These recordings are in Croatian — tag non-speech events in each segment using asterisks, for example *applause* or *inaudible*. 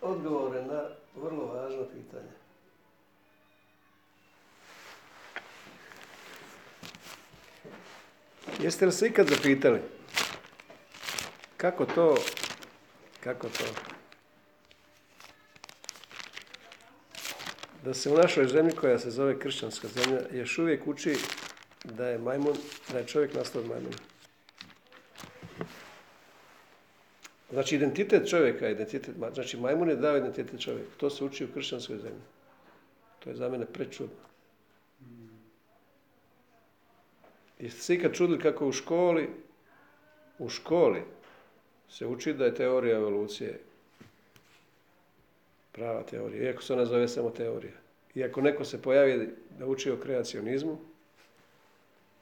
odgovore na vrlo važno pitanje. Jeste li se ikad zapitali kako to, kako to, da se u našoj zemlji koja se zove kršćanska zemlja još uvijek uči da je majmun, da je čovjek nastao od majmuna. Znači identitet čovjeka, identitet, znači majmun je dao identitet čovjeka. To se uči u kršćanskoj zemlji. To je za mene prečudno. Jeste se ikad čudili kako u školi, u školi se uči da je teorija evolucije prava teorija, iako se ona zove samo teorija. I ako neko se pojavi da uči o kreacionizmu,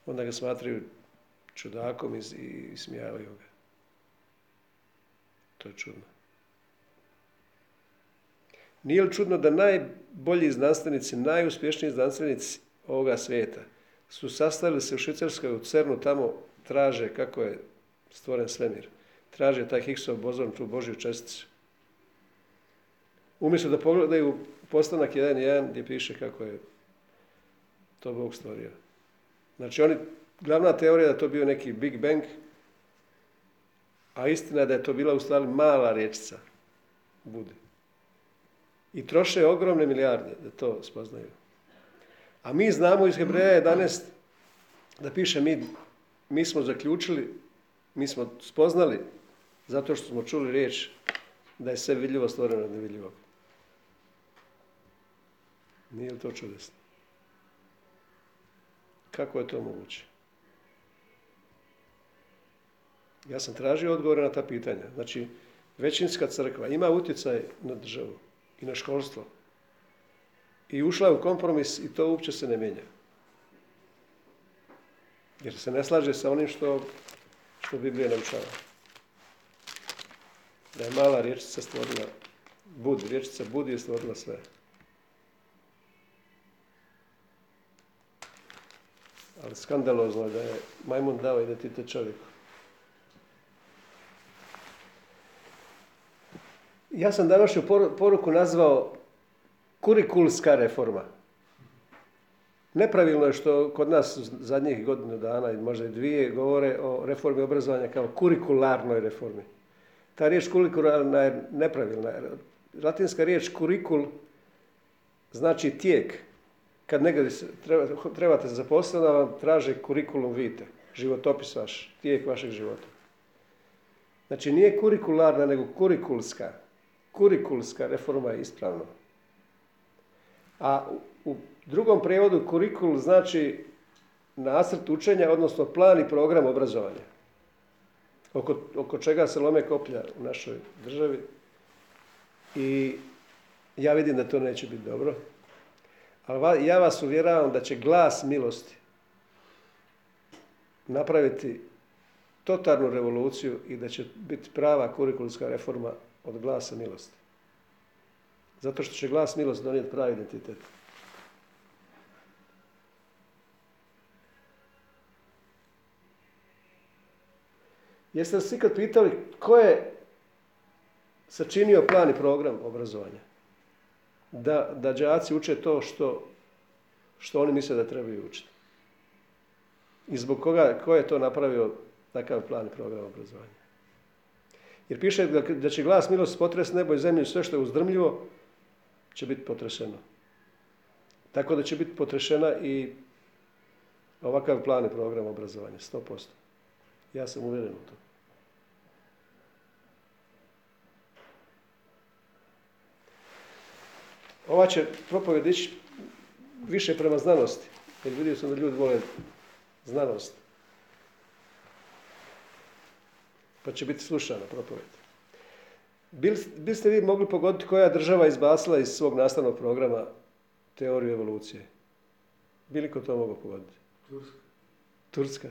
onda ga smatraju čudakom i, smijavaju ga. To je čudno. Nije li čudno da najbolji znanstvenici, najuspješniji znanstvenici ovoga svijeta su sastavili se u Švicarskoj u CERNu, tamo traže kako je stvoren svemir. Traže taj Higgsov bozon, tu Božju česticu. Umjesto da pogledaju postanak 1.1 gdje piše kako je to Bog stvorio. Znači oni, glavna teorija da to bio neki Big Bang, a istina je da je to bila u stvari mala riječica bude. I troše ogromne milijarde da to spoznaju. A mi znamo iz Hebreja 11 da piše mi, mi smo zaključili, mi smo spoznali zato što smo čuli riječ da je sve vidljivo stvoreno od nevidljivog. Nije li to čudesno? Kako je to moguće? Ja sam tražio odgovore na ta pitanja. Znači, većinska crkva ima utjecaj na državu i na školstvo. I ušla je u kompromis i to uopće se ne mijenja. Jer se ne slaže sa onim što, što Biblija naučava. Da je mala riječica stvorila bud, riječica bud je stvorila sve. Ali skandalozno je da je majmun dao identitet čovjeku. Ja sam današnju poruku nazvao kurikulska reforma. Nepravilno je što kod nas zadnjih godinu dana i možda i dvije govore o reformi obrazovanja kao kurikularnoj reformi. Ta riječ kurikularna je nepravilna. Latinska riječ kurikul znači tijek. Kad negdje trebate zaposliti, vam traže kurikulum vite, životopis vaš, tijek vašeg života. Znači nije kurikularna, nego kurikulska kurikulska reforma je ispravno. A u drugom prijevodu kurikul znači nacrt učenja, odnosno plan i program obrazovanja. Oko, oko čega se lome koplja u našoj državi. I ja vidim da to neće biti dobro. Ali ja vas uvjeravam da će glas milosti napraviti totalnu revoluciju i da će biti prava kurikulska reforma od glasa milosti. Zato što će glas milosti donijeti pravi identitet. Jeste li se ikad pitali ko je sačinio plan i program obrazovanja? Da, da đaci uče to što, što oni misle da trebaju učiti. I zbog koga, ko je to napravio takav plan i program obrazovanja? Jer piše da će glas milosti potres nebo i zemlju sve što je uzdrmljivo će biti potreseno. Tako da će biti potrešena i ovakav plan i program obrazovanja, 100%. Ja sam uvjeren u to. Ova će propovjed ići više prema znanosti, jer vidio sam da ljudi vole znanost. Pa će biti slušana propovjed. Biste vi mogli pogoditi koja država izbacila iz svog nastavnog programa teoriju evolucije? Bili ko to mogao pogoditi? Turska. Turska.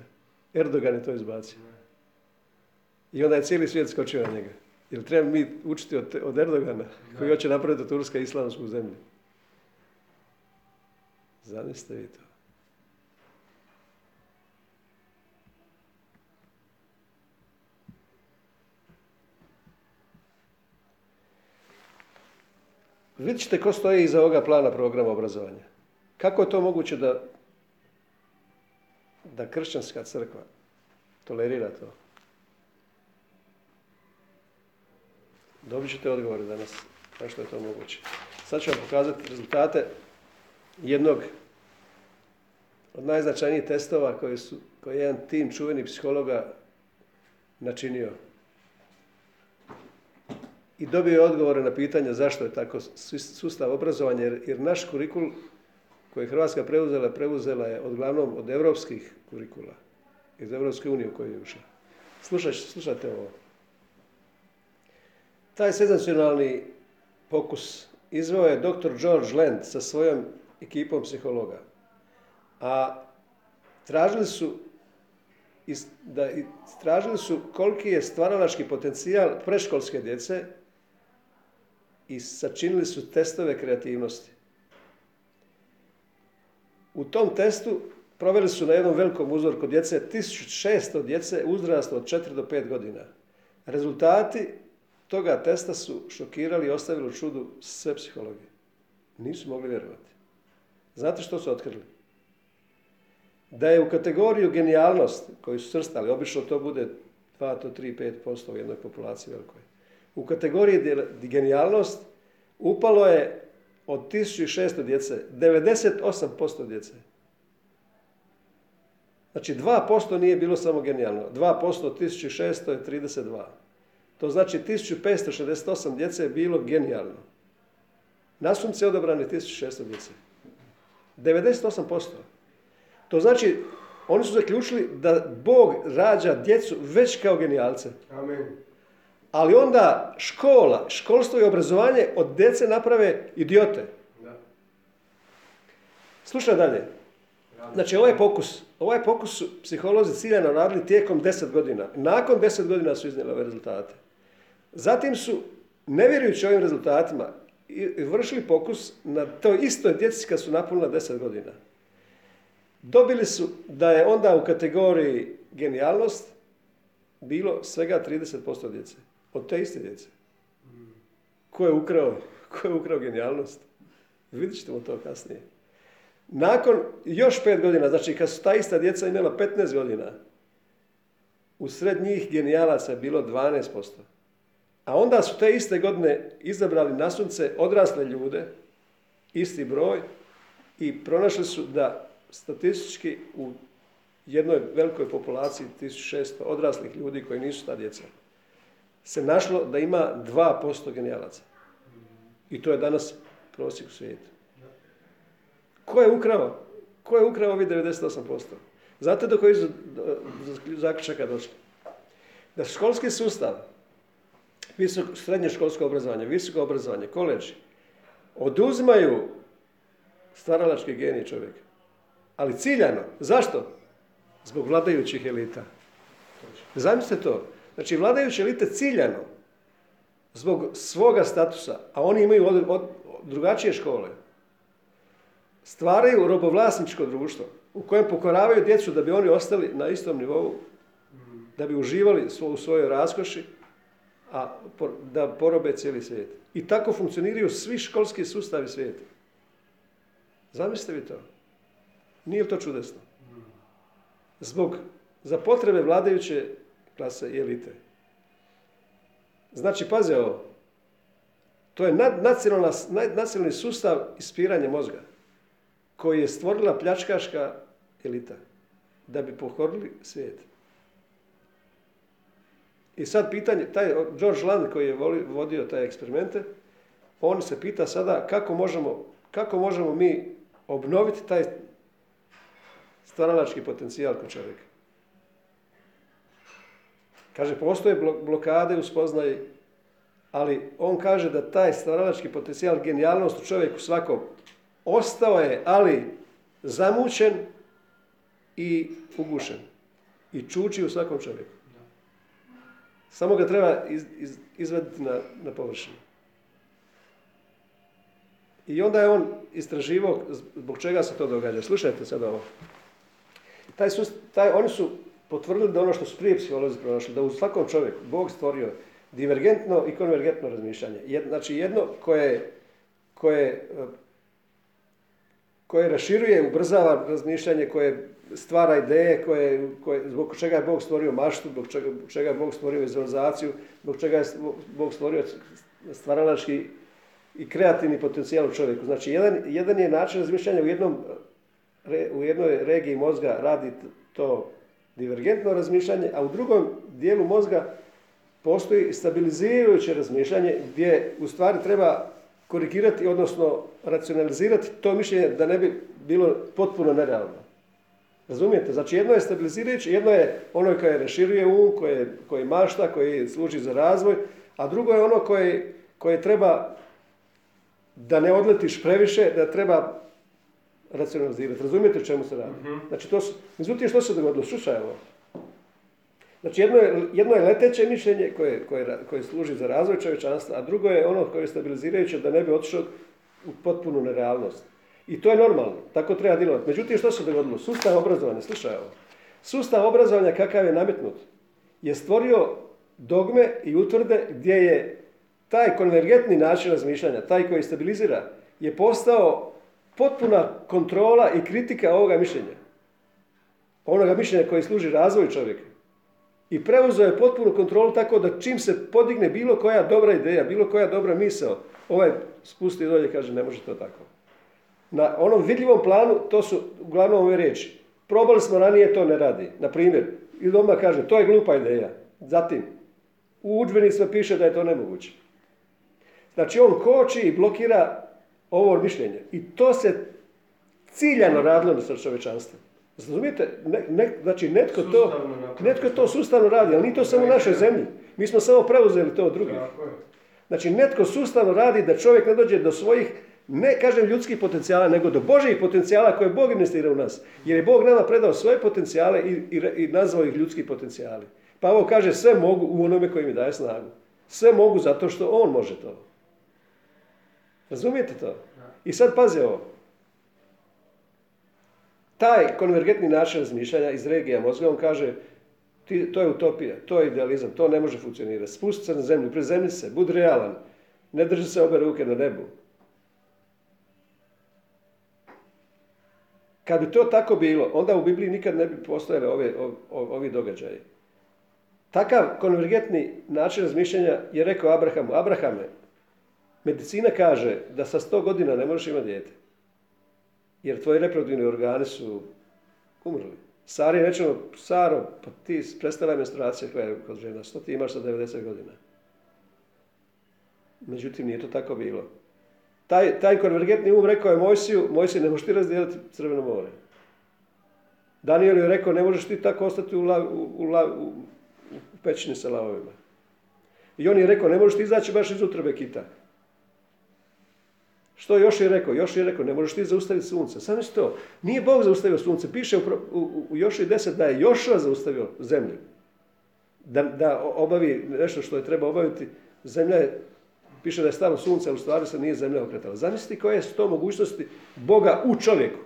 Erdogan je to izbacio. I onda je cijeli svijet skočio na njega. Jer treba mi učiti od, od Erdogana, koji hoće napraviti od Turska islamsku zemlju. Zamislite vi to. Vidjet ćete ko stoji iza ovoga plana programa obrazovanja. Kako je to moguće da, da kršćanska crkva tolerira to? Dobit ćete odgovore danas na što je to moguće. Sad ću vam pokazati rezultate jednog od najznačajnijih testova koje, su, koje je jedan tim čuvenih psihologa načinio. I dobio je odgovore na pitanje zašto je tako sustav obrazovanja, jer, jer naš kurikul koji je Hrvatska preuzela, preuzela je odglavnom od evropskih kurikula, iz Evropske unije u kojoj je ušla. slušajte ovo. Taj senzacionalni pokus izveo je dr. George Land sa svojom ekipom psihologa. A tražili su da tražili su koliki je stvaralački potencijal preškolske djece i sačinili su testove kreativnosti. U tom testu proveli su na jednom velikom uzorku djece 1600 djece uzrasta od 4 do 5 godina. Rezultati toga testa su šokirali i ostavili u čudu sve psihologije. Nisu mogli vjerovati. Znate što su otkrili? Da je u kategoriju genijalnost koju su srstali, obično to bude 2 do 3, 5% u jednoj populaciji velikoj. U kategoriji genijalnost upalo je od 1600 djece, 98% djece. Znači 2% nije bilo samo genijalno. 2% od 1600 je 32. To znači 1568 djece je bilo genijalno. Nasumce odabrane 1600 djece. 98%. To znači, oni su zaključili da Bog rađa djecu već kao genijalce. Amen. Ali onda škola, školstvo i obrazovanje od djece naprave idiote. Slušaj dalje. Znači, ovaj pokus, ovaj pokus su psiholozi ciljano radili tijekom deset godina. Nakon deset godina su iznijeli ove rezultate. Zatim su, ne vjerujući ovim rezultatima, vršili pokus na toj istoj djeci kad su napunila deset godina. Dobili su da je onda u kategoriji genijalnost bilo svega 30% djece. Od te iste djece. Ko je ukrao, ko je ukrao genijalnost? Vidjet ćete to kasnije. Nakon još pet godina, znači kad su ta ista djeca imala 15 godina, u sred njih genijalaca je bilo 12%. A onda su te iste godine izabrali na sunce odrasle ljude, isti broj, i pronašli su da statistički u jednoj velikoj populaciji 1600 odraslih ljudi koji nisu ta djeca, se našlo da ima 2% genijalaca. I to je danas prosjek u svijetu. Ko je ukrao? Ko je ukrao ovih 98%? Znate do koji zaključaka došli? Da školski sustav, visoko, srednje školsko obrazovanje, visoko obrazovanje, koleđi, oduzimaju stvaralački genij čovjeka. Ali ciljano. Zašto? Zbog vladajućih elita. Zamislite to. Znači, vladajuće elite ciljano, zbog svoga statusa, a oni imaju od, drugačije škole, stvaraju robovlasničko društvo u kojem pokoravaju djecu da bi oni ostali na istom nivou, da bi uživali u svojoj raskoši, a da porobe cijeli svijet. I tako funkcioniraju svi školski sustavi svijeta. Zamislite vi to. Nije li to čudesno? Zbog, za potrebe vladajuće klase i elite. Znači, pazi ovo. To je nacionalni sustav ispiranja mozga koji je stvorila pljačkaška elita da bi pokorili svijet. I sad pitanje, taj George Land koji je vodio taj eksperimente, on se pita sada kako možemo, kako možemo mi obnoviti taj stvaralački potencijal kod čovjeka. Kaže, postoje blokade u spoznaji, ali on kaže da taj stvaralački potencijal, genijalnost u čovjeku svakom, ostao je, ali zamućen i ugušen. I čuči u svakom čovjeku. Samo ga treba iz, izvaditi na, na površinu. I onda je on istraživao zbog čega se to događa. Slušajte sad ovo. Taj, taj, oni su potvrdili da ono što su prije psiholozi pronašli, da u svakom čovjeku Bog stvorio divergentno i konvergentno razmišljanje. znači jedno koje je koje, koje raširuje, ubrzava razmišljanje, koje stvara ideje koje, koje, zbog čega je Bog stvorio maštu, zbog čega, čega je Bog stvorio vizualizaciju, zbog čega je Bog stvorio stvaralački i kreativni potencijal u čovjeku. Znači, jedan, jedan je način razmišljanja u, jednom, u jednoj regiji mozga radi to divergentno razmišljanje, a u drugom dijelu mozga postoji stabilizirajuće razmišljanje gdje u stvari treba korigirati, odnosno racionalizirati to mišljenje da ne bi bilo potpuno nerealno. Razumijete? Znači jedno je stabilizirajuće, jedno je ono koje raširuje um, koje, koje mašta, koji služi za razvoj, a drugo je ono koje, koje treba da ne odletiš previše, da treba racionalizirati. Razumijete o čemu se radi? Mhm. Znači, to su, međutim, što se dogodilo? Slušaj ovo. Znači, jedno je, jedno je leteće mišljenje koje, koje, koje služi za razvoj čovječanstva, a drugo je ono koje je stabilizirajuće da ne bi otišao u potpunu nerealnost. I to je normalno, tako treba djelovati. Međutim, što se dogodilo? Sustav obrazovanja, slušaj ovo. Sustav obrazovanja kakav je nametnut je stvorio dogme i utvrde gdje je taj konvergentni način razmišljanja, taj koji stabilizira, je postao potpuna kontrola i kritika ovoga mišljenja. Onoga mišljenja koji služi razvoju čovjeka. I preuzeo je potpunu kontrolu tako da čim se podigne bilo koja dobra ideja, bilo koja dobra misao, ovaj spusti dolje i kaže ne može to tako. Na onom vidljivom planu to su uglavnom ove riječi. Probali smo ranije, to ne radi. Na primjer, i doma kaže, to je glupa ideja. Zatim, u udžbenicima piše da je to nemoguće. Znači, on koči i blokira ovo mišljenje. I to se ciljano radilo na čovečanstva. Razumijete? Ne, znači, netko to, netko to sustavno radi, ali nije to samo u našoj zemlji. Mi smo samo preuzeli to od drugih. Znači, netko sustavno radi da čovjek ne dođe do svojih ne kažem ljudskih potencijala, nego do Božih potencijala koje Bog investira u nas. Jer je Bog nama predao svoje potencijale i, i, i nazvao ih ljudski potencijali. Pa ovo kaže sve mogu u onome koji mi daje snagu. Sve mogu zato što On može to. Razumijete to? I sad pazi ovo. Taj konvergentni način razmišljanja iz regija mozga, on kaže ti, to je utopija, to je idealizam, to ne može funkcionirati. Spusti se na zemlju, prezemlji se, budi realan, ne drži se obe ruke na nebu. Kad bi to tako bilo, onda u Bibliji nikad ne bi postojali ove, ovi događaji. Takav konvergentni način razmišljanja je rekao Abrahamu, Abrahame, medicina kaže da sa 100 godina ne možeš imati dijete. Jer tvoji reproduktivni organi su umrli. Sari je rečeno, Saro, pa ti prestala menstruacija koja je kod žena, što ti imaš sa 90 godina. Međutim, nije to tako bilo. Taj, taj konvergentni um rekao je Mojsiju, Mojsij ne možeš ti razdijeliti Crveno more. Daniel je rekao, ne možeš ti tako ostati u, u, u, pećini sa lavovima. I on je rekao, ne možeš ti izaći baš iz utrbe kita. Što još je rekao? Još je rekao, ne možeš ti zaustaviti sunce. Samo to. Nije Bog zaustavio sunce. Piše u, u, u Joši 10 da je Jošua zaustavio zemlju. Da, da obavi nešto što je treba obaviti. Zemlja je Piše da je stalo sunce, ali u stvari se nije zemlja okretala. Zamislite koje su to mogućnosti Boga u čovjeku.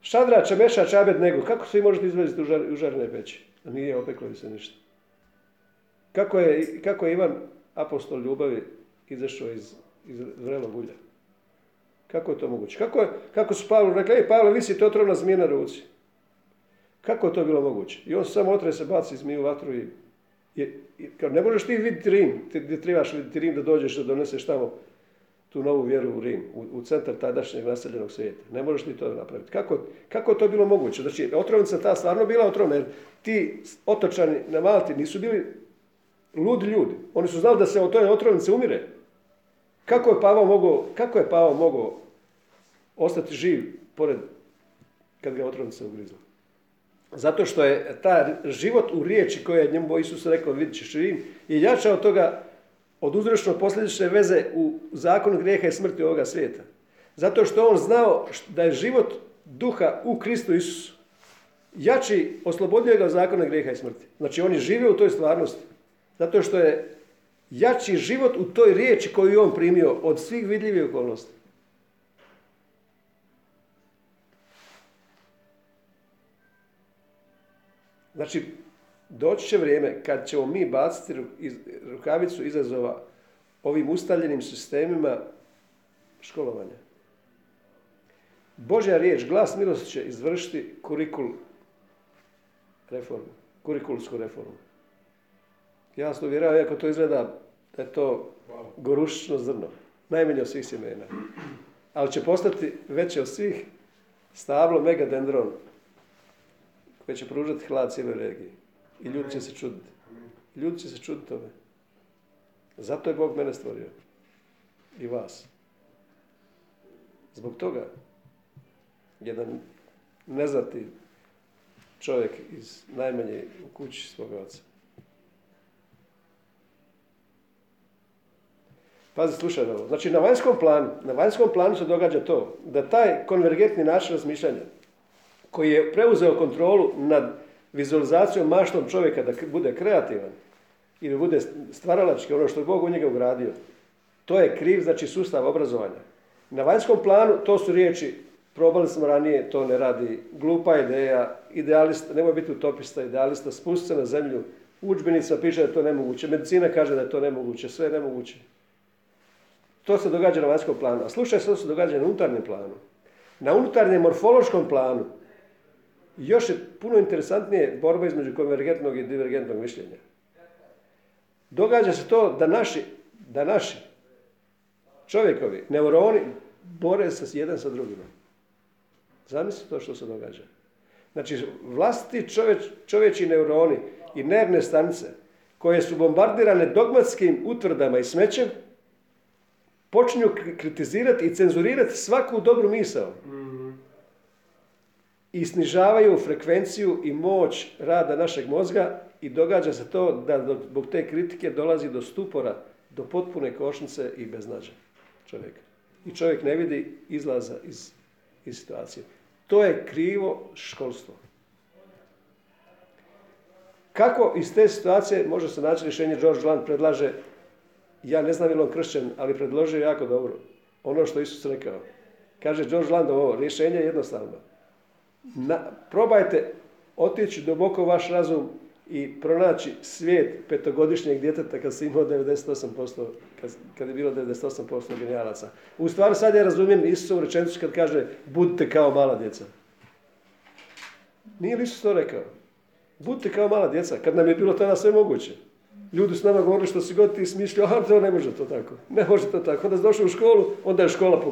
Šadra, Čemeša, Čabed, Nego. Kako se vi možete izveziti u, žar, peći? A nije opeklo se ništa. Kako je, kako je Ivan, apostol ljubavi, izašao iz, iz vrelog ulja? Kako je to moguće? Kako, je, kako su Pavlu rekli, ej Pavle, vi si to otrovna zmija na ruci. Kako je to bilo moguće? I on samo otre se baci zmiju vatru i, i, ne možeš ti vidjeti Rim, ti, trebaš vidjeti Rim da dođeš da doneseš tamo tu novu vjeru u Rim, u, centar tadašnjeg naseljenog svijeta. Ne možeš ti to napraviti. Kako, kako je to bilo moguće? Znači, otrovnica ta stvarno bila otrovna, jer ti otočani na Malti nisu bili ludi ljudi. Oni su znali da se o toj otrovnici umire. Kako je Pavao mogao, kako je Pavao mogao ostati živ pored kad ga otrovnica ugrizla? Zato što je ta život u riječi koje je njemu Isus rekao, vidit ćeš Rim, je jača od toga, od uzročno posljedične veze u zakonu grijeha i smrti ovoga svijeta. Zato što on znao da je život duha u Kristu Isusu jači, oslobodio ga od zakona grijeha i smrti. Znači on je živio u toj stvarnosti. Zato što je jači život u toj riječi koju je on primio od svih vidljivih okolnosti. Znači, Doći će vrijeme kad ćemo mi baciti rukavicu izazova ovim ustaljenim sistemima školovanja. Božja riječ, glas milosti će izvršiti kurikul reformu, kurikulsku reformu. Ja to uvjeravam, ako to izgleda da je to gorušično zrno, najmanje od svih sjemena. Ali će postati veće od svih stablo megadendron koje će pružati hlad cijeloj regiji. I ljudi će se čuditi. Ljudi će se čuditi tome. Zato je Bog mene stvorio. I vas. Zbog toga jedan neznati čovjek iz najmanje u kući svoga oca. Pazi, slušaj ovo. Znači, na vanjskom planu, na vanjskom planu se događa to da taj konvergentni način razmišljanja koji je preuzeo kontrolu nad vizualizacijom maštom čovjeka da bude kreativan ili bude stvaralački, ono što je Bog u njega ugradio, to je kriv, znači, sustav obrazovanja. Na vanjskom planu to su riječi, probali smo ranije, to ne radi, glupa ideja, idealista, nemoj biti utopista, idealista, spusti se na zemlju, učbenica piše da je to nemoguće, medicina kaže da je to nemoguće, sve je nemoguće. To se događa na vanjskom planu. A slušaj što se događa na unutarnjem planu. Na unutarnjem morfološkom planu još je puno interesantnije borba između konvergentnog i divergentnog mišljenja. Događa se to da naši, da naši čovjekovi, neuroni, bore se jedan sa drugima. Zamislite to što se događa. Znači, vlastiti čovječ, čovječi neuroni i nervne stanice koje su bombardirane dogmatskim utvrdama i smećem, počinju kritizirati i cenzurirati svaku dobru misao. I snižavaju frekvenciju i moć rada našeg mozga i događa se to da zbog te kritike dolazi do stupora, do potpune košnice i beznađa čovjeka. I čovjek ne vidi izlaza iz, iz situacije. To je krivo školstvo. Kako iz te situacije može se naći rješenje? George Land predlaže ja ne znam je li on kršćan, ali predložio jako dobro. Ono što Isus rekao. Kaže George Land ovo, rješenje je jednostavno. Na, probajte otići duboko vaš razum i pronaći svijet petogodišnjeg djeteta kad se imao 98%, kad, kad je bilo 98% genijalaca. U stvari sad ja razumijem Isusovu rečenicu kad kaže budite kao mala djeca. Nije li Isus to rekao? Budite kao mala djeca, kad nam je bilo tada sve moguće. Ljudi s nama govorili što si god ti a to ne može to tako. Ne može to tako. Onda si došao u školu, onda je škola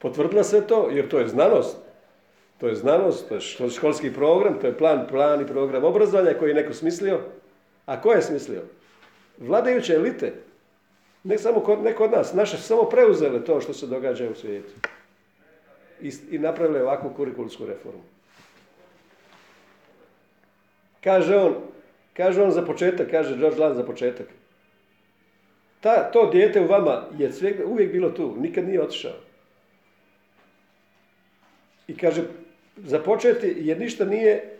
potvrdila sve to, jer to je znanost. To je znanost, to je školski program, to je plan, plan i program obrazovanja koji je neko smislio. A ko je smislio? Vladajuće elite. Ne samo kod, ne kod nas. Naše su samo preuzele to što se događa u svijetu. I, i napravile ovakvu kurikulsku reformu. Kaže on, Kaže on za početak, kaže George Land za početak. Ta, to dijete u vama je sve, uvijek bilo tu, nikad nije otišao. I kaže, započeti jer ništa nije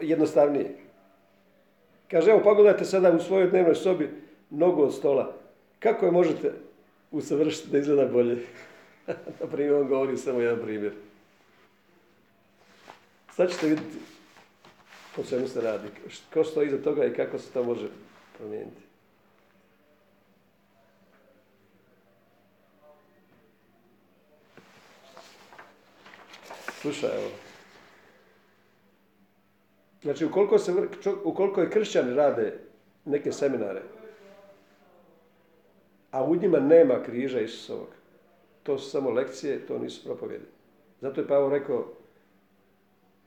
jednostavnije. Kaže, evo pogledajte sada u svojoj dnevnoj sobi nogu od stola. Kako je možete usavršiti da izgleda bolje? *laughs* Na primjer, on govori samo jedan primjer. Sad ćete vidjeti o čemu se radi, ko stoji iza toga i kako se to može promijeniti. Slušaj, evo. Znači, ukoliko, se, ukoliko je kršćani rade neke seminare, a u njima nema križa Isusovog, to su samo lekcije, to nisu propovjedi. Zato je Pavo rekao,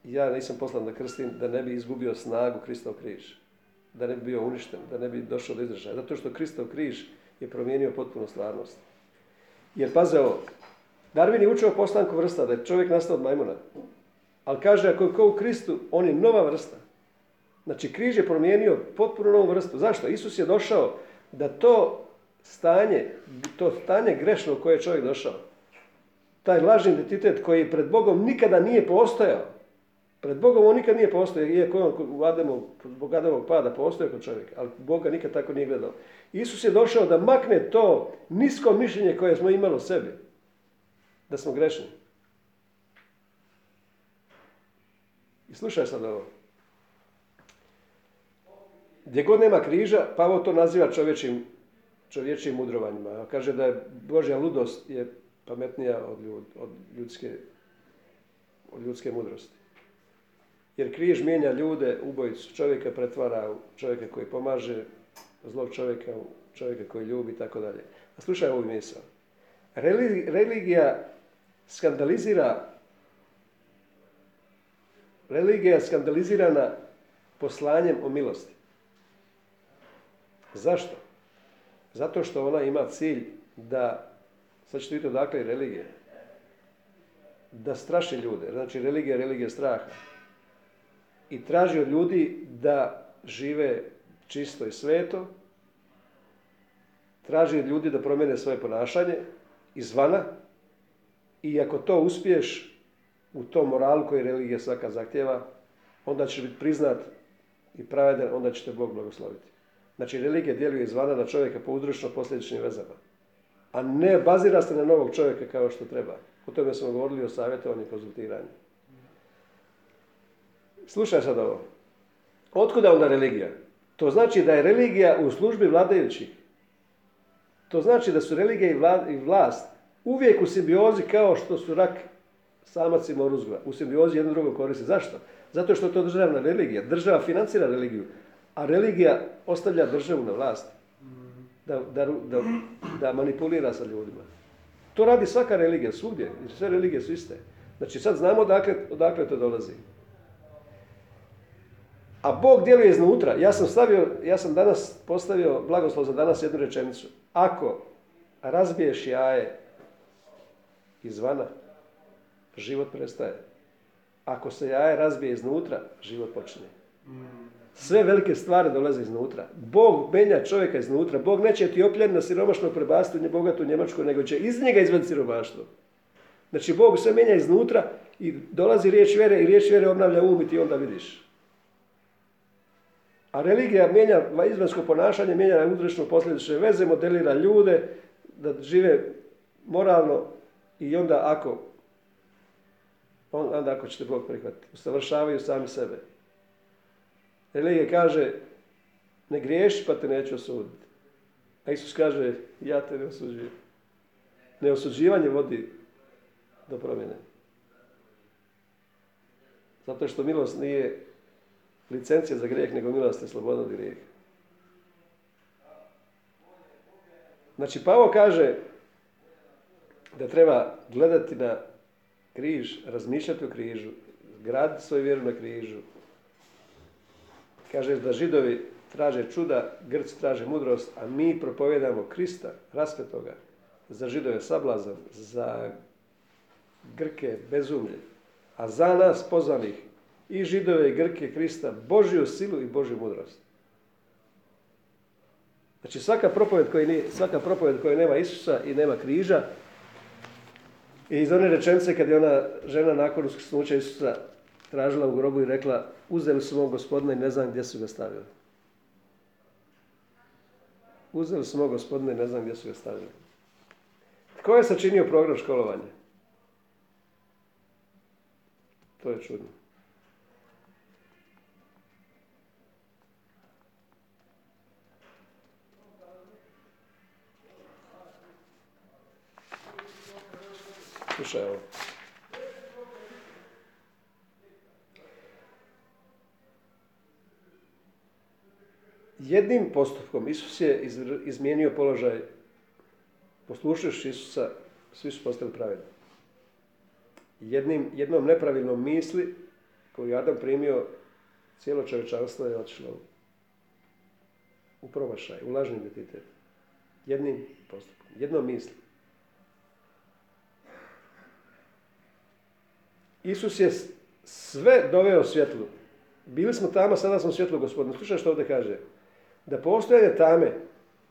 ja nisam poslan da krstim da ne bi izgubio snagu Kristov križ. Da ne bi bio uništen, da ne bi došao do izražaja. Zato što Kristov križ je promijenio potpuno stvarnost. Jer paze ovo, Darwin je učio poslanku vrsta, da je čovjek nastao od majmuna. Ali kaže, ako je ko u Kristu, on je nova vrsta. Znači, križ je promijenio potpuno novu vrstu. Zašto? Isus je došao da to stanje, to stanje grešno u koje je čovjek došao, taj lažni identitet koji pred Bogom nikada nije postojao, Pred Bogom on nikad nije postojao, iako on u Adamu, zbog pada postoje kod čovjeka, ali Boga nikad tako nije gledao. Isus je došao da makne to nisko mišljenje koje smo imali o sebi. Da smo grešni. I slušaj sad ovo. Gdje god nema križa, Pavo to naziva čovječim, čovječim mudrovanjima. Kaže da je Božja ludost je pametnija od, od, ljudske, od ljudske mudrosti. Jer križ mijenja ljude, ubojicu čovjeka pretvara u čovjeka koji pomaže, zlog čovjeka u čovjeka koji ljubi i tako dalje. A slušaj ovu misao. Religija skandalizira religija je skandalizirana poslanjem o milosti. Zašto? Zato što ona ima cilj da, sad ćete vidjeti odakle je religija, da straši ljude. Znači religija religija straha. I traži od ljudi da žive čisto i sveto, traži od ljudi da promijene svoje ponašanje izvana i ako to uspiješ u tom moralu koji religija svaka zahtjeva, onda ćeš biti priznat i pravedan, onda će te Bog blagosloviti. Znači, religija djeluje izvana na čovjeka po uzročno posljedičnim vezama. A ne bazira se na novog čovjeka kao što treba. O tome smo govorili o savjetovanju i konzultiranju. Slušaj sad ovo. Otkuda onda religija? To znači da je religija u službi vladajućih. To znači da su religija i vlast uvijek u simbiozi kao što su rak samac i moruzgva. U simbiozi jedno drugo koristi. Zašto? Zato što je to državna religija. Država financira religiju, a religija ostavlja državu na vlasti. Da, da, da, manipulira sa ljudima. To radi svaka religija, svugdje. Jer sve religije su iste. Znači sad znamo odakle, odakle to dolazi. A Bog djeluje iznutra. Ja sam stavio, ja sam danas postavio blagoslov za danas jednu rečenicu. Ako razbiješ jaje izvana, život prestaje. Ako se jaje razbije iznutra, život počne. Sve velike stvari dolaze iznutra. Bog menja čovjeka iznutra. Bog neće Etiopljan na siromašnog prebasti u bogatu Njemačku, nego će iz njega izvedi siromaštvo. Znači, Bog sve menja iznutra i dolazi riječ vjere i riječ vjere obnavlja um i ti onda vidiš. A religija mijenja izvanjsko ponašanje, mijenja uzročno posljedične veze, modelira ljude da žive moralno i onda ako onda ako ćete Bog prihvatiti. Usavršavaju sami sebe. Religija kaže, ne griješi pa te neću osuditi. A Isus kaže, ja te ne osuđujem. Neosuđivanje vodi do promjene. Zato što milost nije licencija za grijeh, nego milost je sloboda od grijeha. Znači, Pavo kaže da treba gledati na križ, razmišljati o križu, graditi svoju vjeru na križu. Kaže da židovi traže čuda, Grci traže mudrost, a mi propovjedamo Krista, raspetoga, za židove sablazan, za Grke bezumlje, a za nas pozvanih i židove i Grke Krista, Božju silu i Božju mudrost. Znači svaka propoved koja, svaka propoved koja nema Isusa i nema križa, i iz one rečenice kad je ona žena nakon uskrsnuća Isusa tražila u grobu i rekla uzeli su mog gospodina i ne znam gdje su ga stavili. Uzeli su mog gospodina i ne znam gdje su ga stavili. Tko je sačinio program školovanja? To je čudno. Slušaj ovo. Jednim postupkom Isus je izmijenio položaj, poslušajući Isusa, svi su postali pravedni. Jednim, jednom nepravilnom misli koju je Adam primio, cijelo čovječanstvo je otišlo u promašaj, u lažni identitet. Jednim postupkom, jednom misli. Isus je sve doveo svjetlu. Bili smo tamo, sada smo svjetlo gospodine. Slušaj što ovdje kaže. Da postojanje tame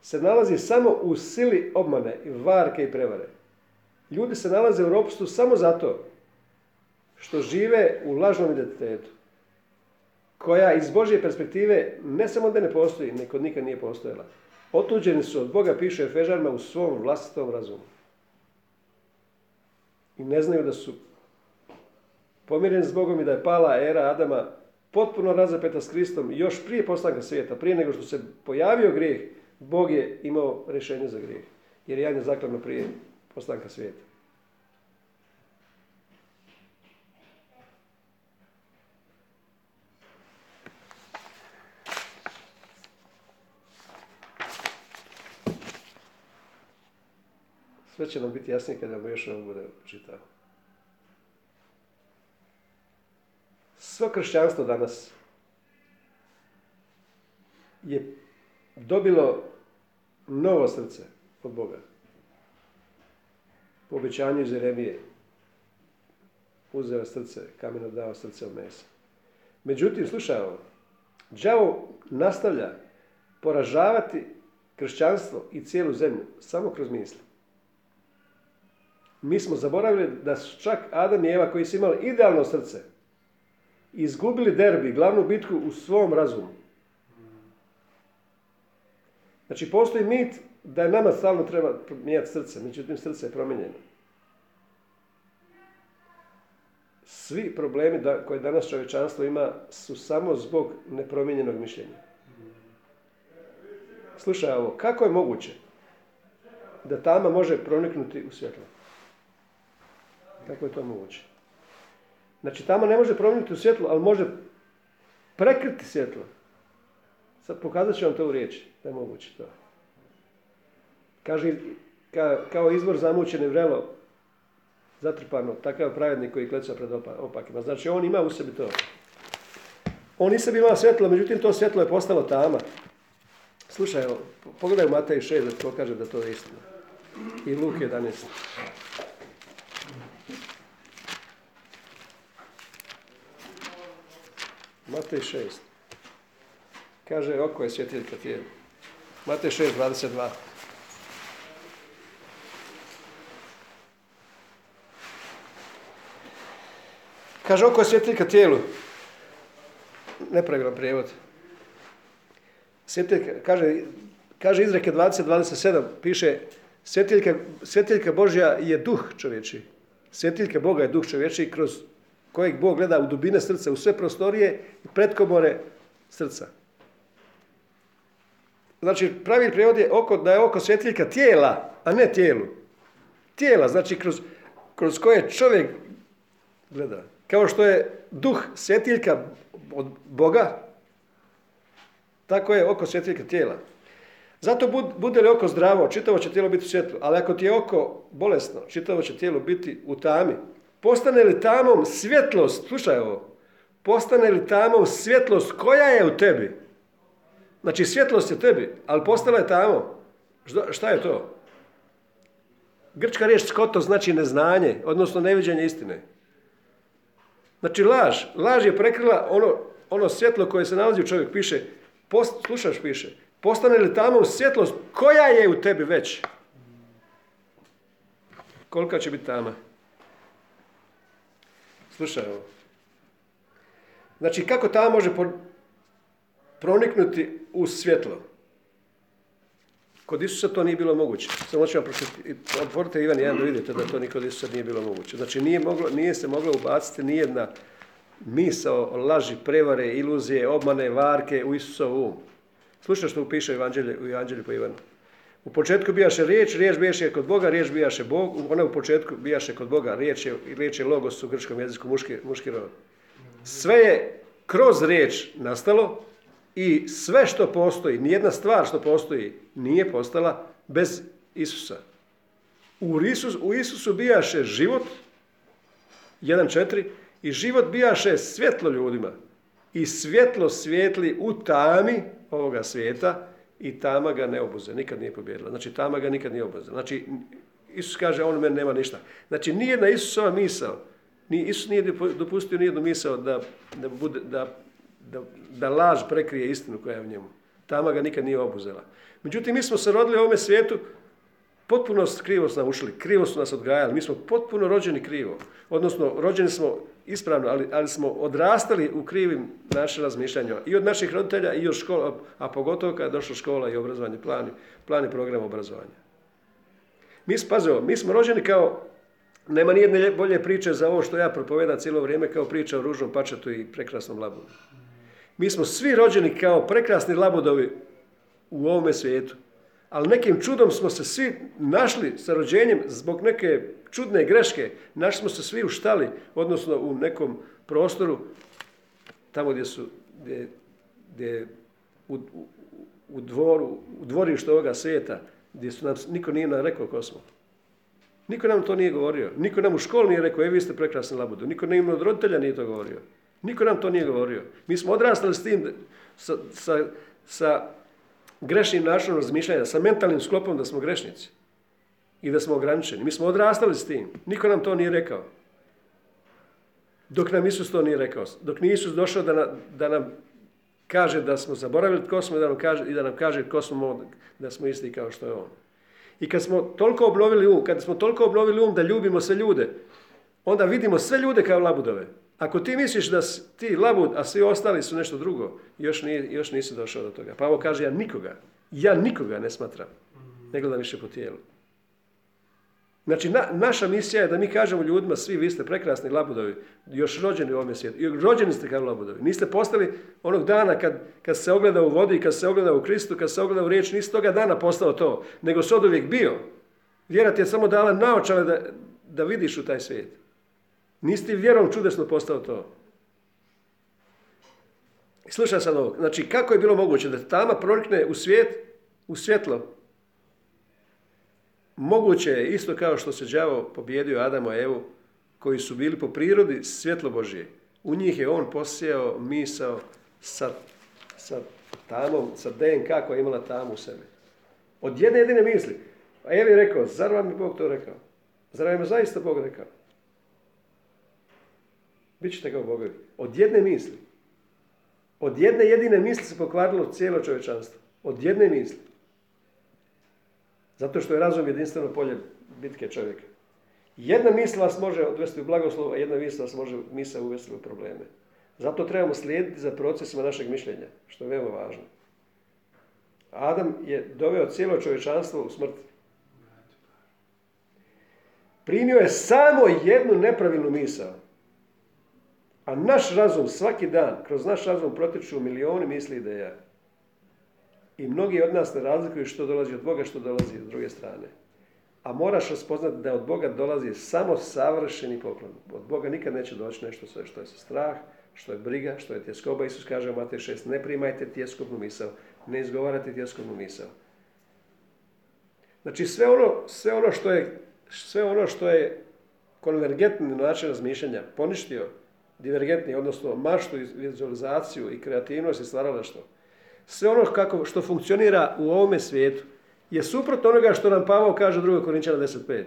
se nalazi samo u sili obmane, varke i prevare. Ljudi se nalaze u ropstvu samo zato što žive u lažnom identitetu. Koja iz Božje perspektive ne samo da ne postoji, nego nikad nije postojala. Otuđeni su od Boga, piše Efežarima, u svom vlastitom razumu. I ne znaju da su pomiren s Bogom i da je pala era Adama potpuno razapeta s Kristom, još prije postanka svijeta, prije nego što se pojavio grijeh, Bog je imao rješenje za grijeh. Jer je zakladno prije postanka svijeta. Sve će nam biti jasnije kada vam još ovo bude čitao. Svo kršćanstvo danas je dobilo novo srce od Boga. Po obećanju iz Jeremije uzeo srce, kameno dao srce od mesa. Međutim, slušaj ovo, đavo nastavlja poražavati kršćanstvo i cijelu zemlju samo kroz misli. Mi smo zaboravili da su čak Adam i Eva koji su imali idealno srce, izgubili derbi, glavnu bitku u svom razumu. Znači, postoji mit da je nama stalno treba mijenjati srce, međutim srce je promijenjeno. Svi problemi koje danas čovječanstvo ima su samo zbog nepromijenjenog mišljenja. Slušaj ovo, kako je moguće da tama može proniknuti u svjetlo? Kako je to moguće? Znači, tamo ne može promijeniti u svjetlo, ali može prekriti svjetlo. Sad pokazat ću vam to u riječi, da je moguće to. Kaže, kao izvor zamućene vrelo, zatrpano, takav pravednik koji kleca pred opakima. Znači, on ima u sebi to. On i sebi ima svjetlo, međutim, to svjetlo je postalo tama. Slušaj, pogledaj u Matej 6, da to kaže da to je istina. I Luk 11. Matej 6. Kaže, oko je svjetiljka tijela. Matej 6, 22. Kaže, oko je svjetiljka tijelu. Nepravilan prijevod. Svjetiljka, kaže, kaže izreke 20-27, piše, svjetiljka, svjetiljka Božja je duh čovječi. Svjetiljka Boga je duh čovječi kroz kojeg Bog gleda u dubine srca, u sve prostorije i pretkomore srca. Znači, pravi prijevod je oko, da je oko svjetiljka tijela, a ne tijelu. Tijela, znači kroz, kroz koje čovjek gleda. Kao što je duh svjetiljka od Boga, tako je oko svjetiljka tijela. Zato bude li oko zdravo, čitavo će tijelo biti u svjetlu, ali ako ti je oko bolesno, čitavo će tijelo biti u tami. Postane li tamom svjetlost, slušaj ovo, postane li tamom svjetlost koja je u tebi? Znači svjetlost je tebi, ali postala je tamo. Šta je to? Grčka riječ skoto znači neznanje, odnosno neviđenje istine. Znači laž. Laž je prekrila ono, ono svjetlo koje se nalazi u čovjek. Piše, slušaš piše, postane li tamo svjetlost koja je u tebi već? Kolika će biti tama? Slušaj ovo. Znači, kako tamo može proniknuti u svjetlo? Kod Isusa to nije bilo moguće. Samo ću vam pročitati. Otvorite Ivan 1 da vidite da to nikod Isusa nije bilo moguće. Znači, nije, moglo, nije se moglo ubaciti nijedna misao, laži, prevare, iluzije, obmane, varke u Isusovu um. Slušaj što piše u Evanđelju po Ivanu. U početku bijaše riječ, riječ bijaše kod Boga, riječ bijaše Bog, ona u početku bijaše kod Boga, riječ je, riječ je logos u grčkom jeziku, muški, muški rod. Sve je kroz riječ nastalo i sve što postoji, nijedna stvar što postoji nije postala bez Isusa. U, Isus, u Isusu bijaše život, 1.4, i život bijaše svjetlo ljudima. I svjetlo svijetli u tami ovoga svijeta, i tama ga ne obuze, nikad nije pobjedila. Znači tama ga nikad nije obuze. Znači Isus kaže on meni nema ništa. Znači nijedna Isusova misao, ni, Isus nije dopustio nijednu misao da, da, bude, da, da, da laž prekrije istinu koja je u njemu. Tama ga nikad nije obuzela. Međutim, mi smo se rodili u ovome svijetu potpuno krivo su nam ušli, krivo su nas odgajali, mi smo potpuno rođeni krivo. Odnosno, rođeni smo ispravno, ali, ali smo odrastali u krivim našim razmišljanjima. I od naših roditelja i od škola, a pogotovo kada je došla škola i obrazovanje, plan, plan i program obrazovanja. Mi, pazimo, mi smo rođeni kao Nema nijedne bolje priče za ovo što ja propovedam cijelo vrijeme kao priča o ružnom pačetu i prekrasnom labudu. Mi smo svi rođeni kao prekrasni labudovi u ovome svijetu. Ali nekim čudom smo se svi našli sa rođenjem zbog neke čudne greške. Našli smo se svi u štali, odnosno u nekom prostoru tamo gdje su, gdje, gdje u, u, dvoru, u dvorištu ovoga svijeta, gdje su nam, niko nije nam rekao ko smo. Niko nam to nije govorio. Niko nam u školi nije rekao, e vi ste prekrasni labudu. Niko nam od roditelja nije to govorio. Niko nam to nije govorio. Mi smo odrastali s tim, sa, sa, sa grešnim načinom razmišljanja, sa mentalnim sklopom da smo grešnici i da smo ograničeni. Mi smo odrastali s tim. Niko nam to nije rekao. Dok nam Isus to nije rekao. Dok nije Isus došao da, da nam kaže da smo zaboravili tko smo da nam kaže, i da nam kaže tko smo, da smo isti kao što je On. I kad smo toliko obnovili um, kad smo toliko obnovili um da ljubimo sve ljude, onda vidimo sve ljude kao labudove. Ako ti misliš da si ti labud, a svi ostali su nešto drugo, još, nije, još nisi došao do toga. Pa ovo kaže, ja nikoga, ja nikoga ne smatram, ne gledam više po tijelu. Znači, na, naša misija je da mi kažemo ljudima, svi vi ste prekrasni labudovi, još rođeni u ovome svijetu. I rođeni ste kao labudovi. Niste postali onog dana kad, kad se ogleda u vodi, kad se ogleda u Kristu, kad se ogleda u riječ, niste toga dana postao to, nego se od uvijek bio. Vjera ti je samo dala naočale da, da vidiš u taj svijet. Nisi vjerom čudesno postao to. Slušaj sad ovo. Znači, kako je bilo moguće da tama pronikne u svijet, u svjetlo? Moguće je, isto kao što se đavo pobjedio Adamo i Evu, koji su bili po prirodi svjetlo Božije. U njih je on posijao misao sa, sa tamom, sa DNK koja je imala tamu u sebi. Od jedne jedine misli. A Evi je rekao, zar vam je Bog to rekao? Zar vam je zaista Bog rekao? Bićete kao bogovi. Od jedne misli. Od jedne jedine misli se pokvarilo cijelo čovječanstvo. Od jedne misli. Zato što je razum jedinstveno polje bitke čovjeka. Jedna misla vas može odvesti u blagoslov, a jedna misla vas može misla uvesti u probleme. Zato trebamo slijediti za procesima našeg mišljenja, što je veoma važno. Adam je doveo cijelo čovječanstvo u smrt. Primio je samo jednu nepravilnu misao. A naš razum svaki dan, kroz naš razum protiču milijoni misli ideja. I mnogi od nas ne razlikuju što dolazi od Boga, što dolazi od druge strane. A moraš raspoznati da od Boga dolazi samo savršeni poklon. Od Boga nikad neće doći nešto što je strah, što je briga, što je tjeskoba. Isus kaže u Matej 6, ne primajte tjeskobnu misao, ne izgovarate tjeskobnu misao. Znači sve ono, sve ono što je, sve ono što je konvergentni način razmišljanja poništio, divergentni, odnosno maštu, vizualizaciju i kreativnost i stvaralaštvo. Sve ono kako, što funkcionira u ovome svijetu je suprotno onoga što nam Pavao kaže u 2. Korinčana 10.5.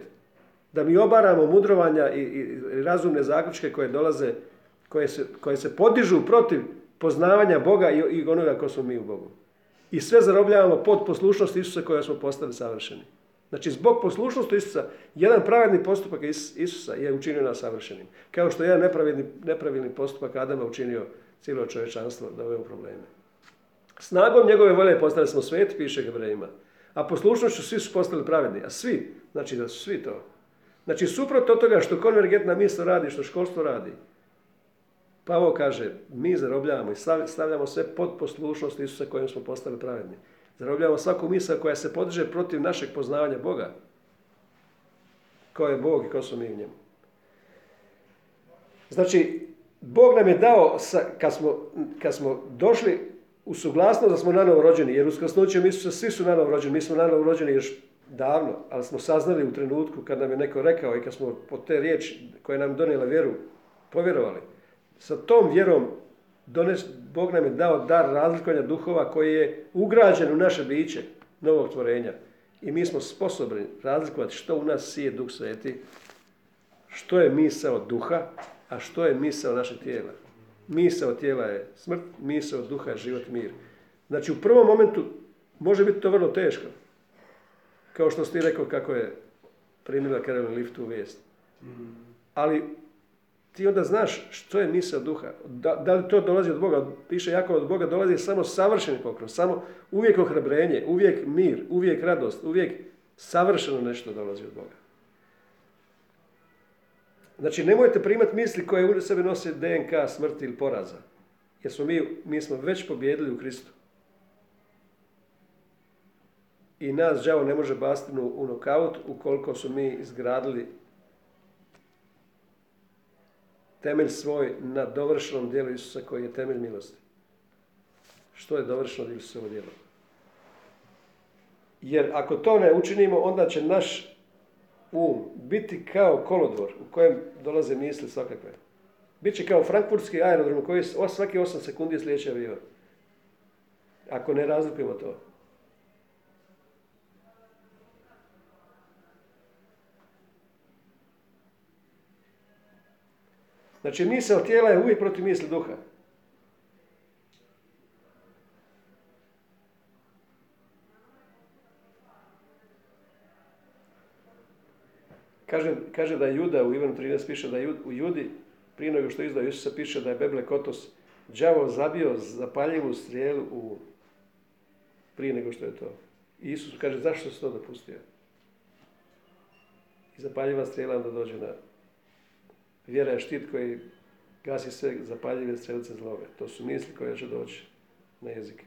Da mi obaramo mudrovanja i, i, razumne zaključke koje dolaze, koje se, koje se podižu protiv poznavanja Boga i, i onoga ko smo mi u Bogu. I sve zarobljavamo pod poslušnost Isusa koja smo postali savršeni. Znači, zbog poslušnosti Isusa, jedan pravedni postupak Isusa je učinio nas savršenim. Kao što je jedan nepravilni, nepravilni postupak Adama učinio cijelo čovječanstvo da ove probleme. Snagom njegove volje postali smo sveti, piše Hebrejima. A poslušnošću svi su postali pravedni. A svi, znači da su svi to. Znači, suprotno toga što konvergentna misla radi, što školstvo radi. Pavo kaže, mi zarobljavamo i stavljamo sve pod poslušnost Isusa kojim smo postali pravedni. Zarobljavamo svaku misao koja se podiže protiv našeg poznavanja Boga. Ko je Bog i ko smo mi u njemu. Znači, Bog nam je dao, kad smo, kad smo došli u suglasnost da smo nanovo rođeni, jer uskrsnućem Isusa svi su nanovo rođeni, mi smo nanovo rođeni još davno, ali smo saznali u trenutku kad nam je neko rekao i kad smo po te riječi koje nam donijela vjeru povjerovali. Sa tom vjerom dones, Bog nam je dao dar razlikovanja duhova koji je ugrađen u naše biće novog tvorenja. I mi smo sposobni razlikovati što u nas sije duh sveti, što je misao duha, a što je misao našeg tijela. Misao tijela je smrt, misao duha je život mir. Znači u prvom momentu može biti to vrlo teško. Kao što ste rekao kako je primila Carolyn Lift u vijest. Ali ti onda znaš što je misao duha. Da, da, li to dolazi od Boga? Piše jako od Boga dolazi samo savršeni poklon, samo uvijek ohrabrenje, uvijek mir, uvijek radost, uvijek savršeno nešto dolazi od Boga. Znači, nemojte primati misli koje u sebi nose DNK smrti ili poraza. Jer smo mi, mi smo već pobjedili u Kristu. I nas đavo ne može basti u nokaut ukoliko su mi izgradili temelj svoj na dovršenom dijelu Isusa koji je temelj milosti. Što je dovršeno Isusovo djelo? Jer ako to ne učinimo, onda će naš um biti kao kolodvor u kojem dolaze misli svakakve. Biće kao frankfurtski aerodrom koji svaki 8 sekundi je avion. Ako ne razlikujemo to. Znači misao tijela je uvijek protiv misli duha. Kaže, kaže da je Juda u Ivanu 13 piše da je u Judi prije nego što izdao Isusa piše da je Beble Kotos đavo zabio zapaljivu strijelu u prije nego što je to. I Isus kaže zašto se to dopustio? I zapaljiva strijela onda dođe na Vjera je štit koji gasi sve zapaljive strelice zlove. To su misli koje će doći na jezik.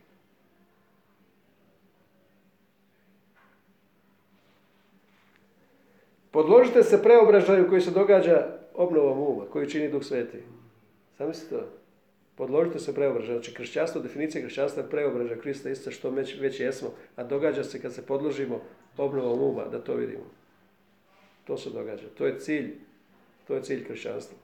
Podložite se preobražaju koji se događa obnovom uma, koji čini Duh Sveti. Zamislite to. Podložite se preobražaju. Znači, kršćanstvo, definicija kršćanstva je preobražaj Krista isto što već, već jesmo, a događa se kad se podložimo obnovom uma, da to vidimo. To se događa. To je cilj to je cilj kršćanstva.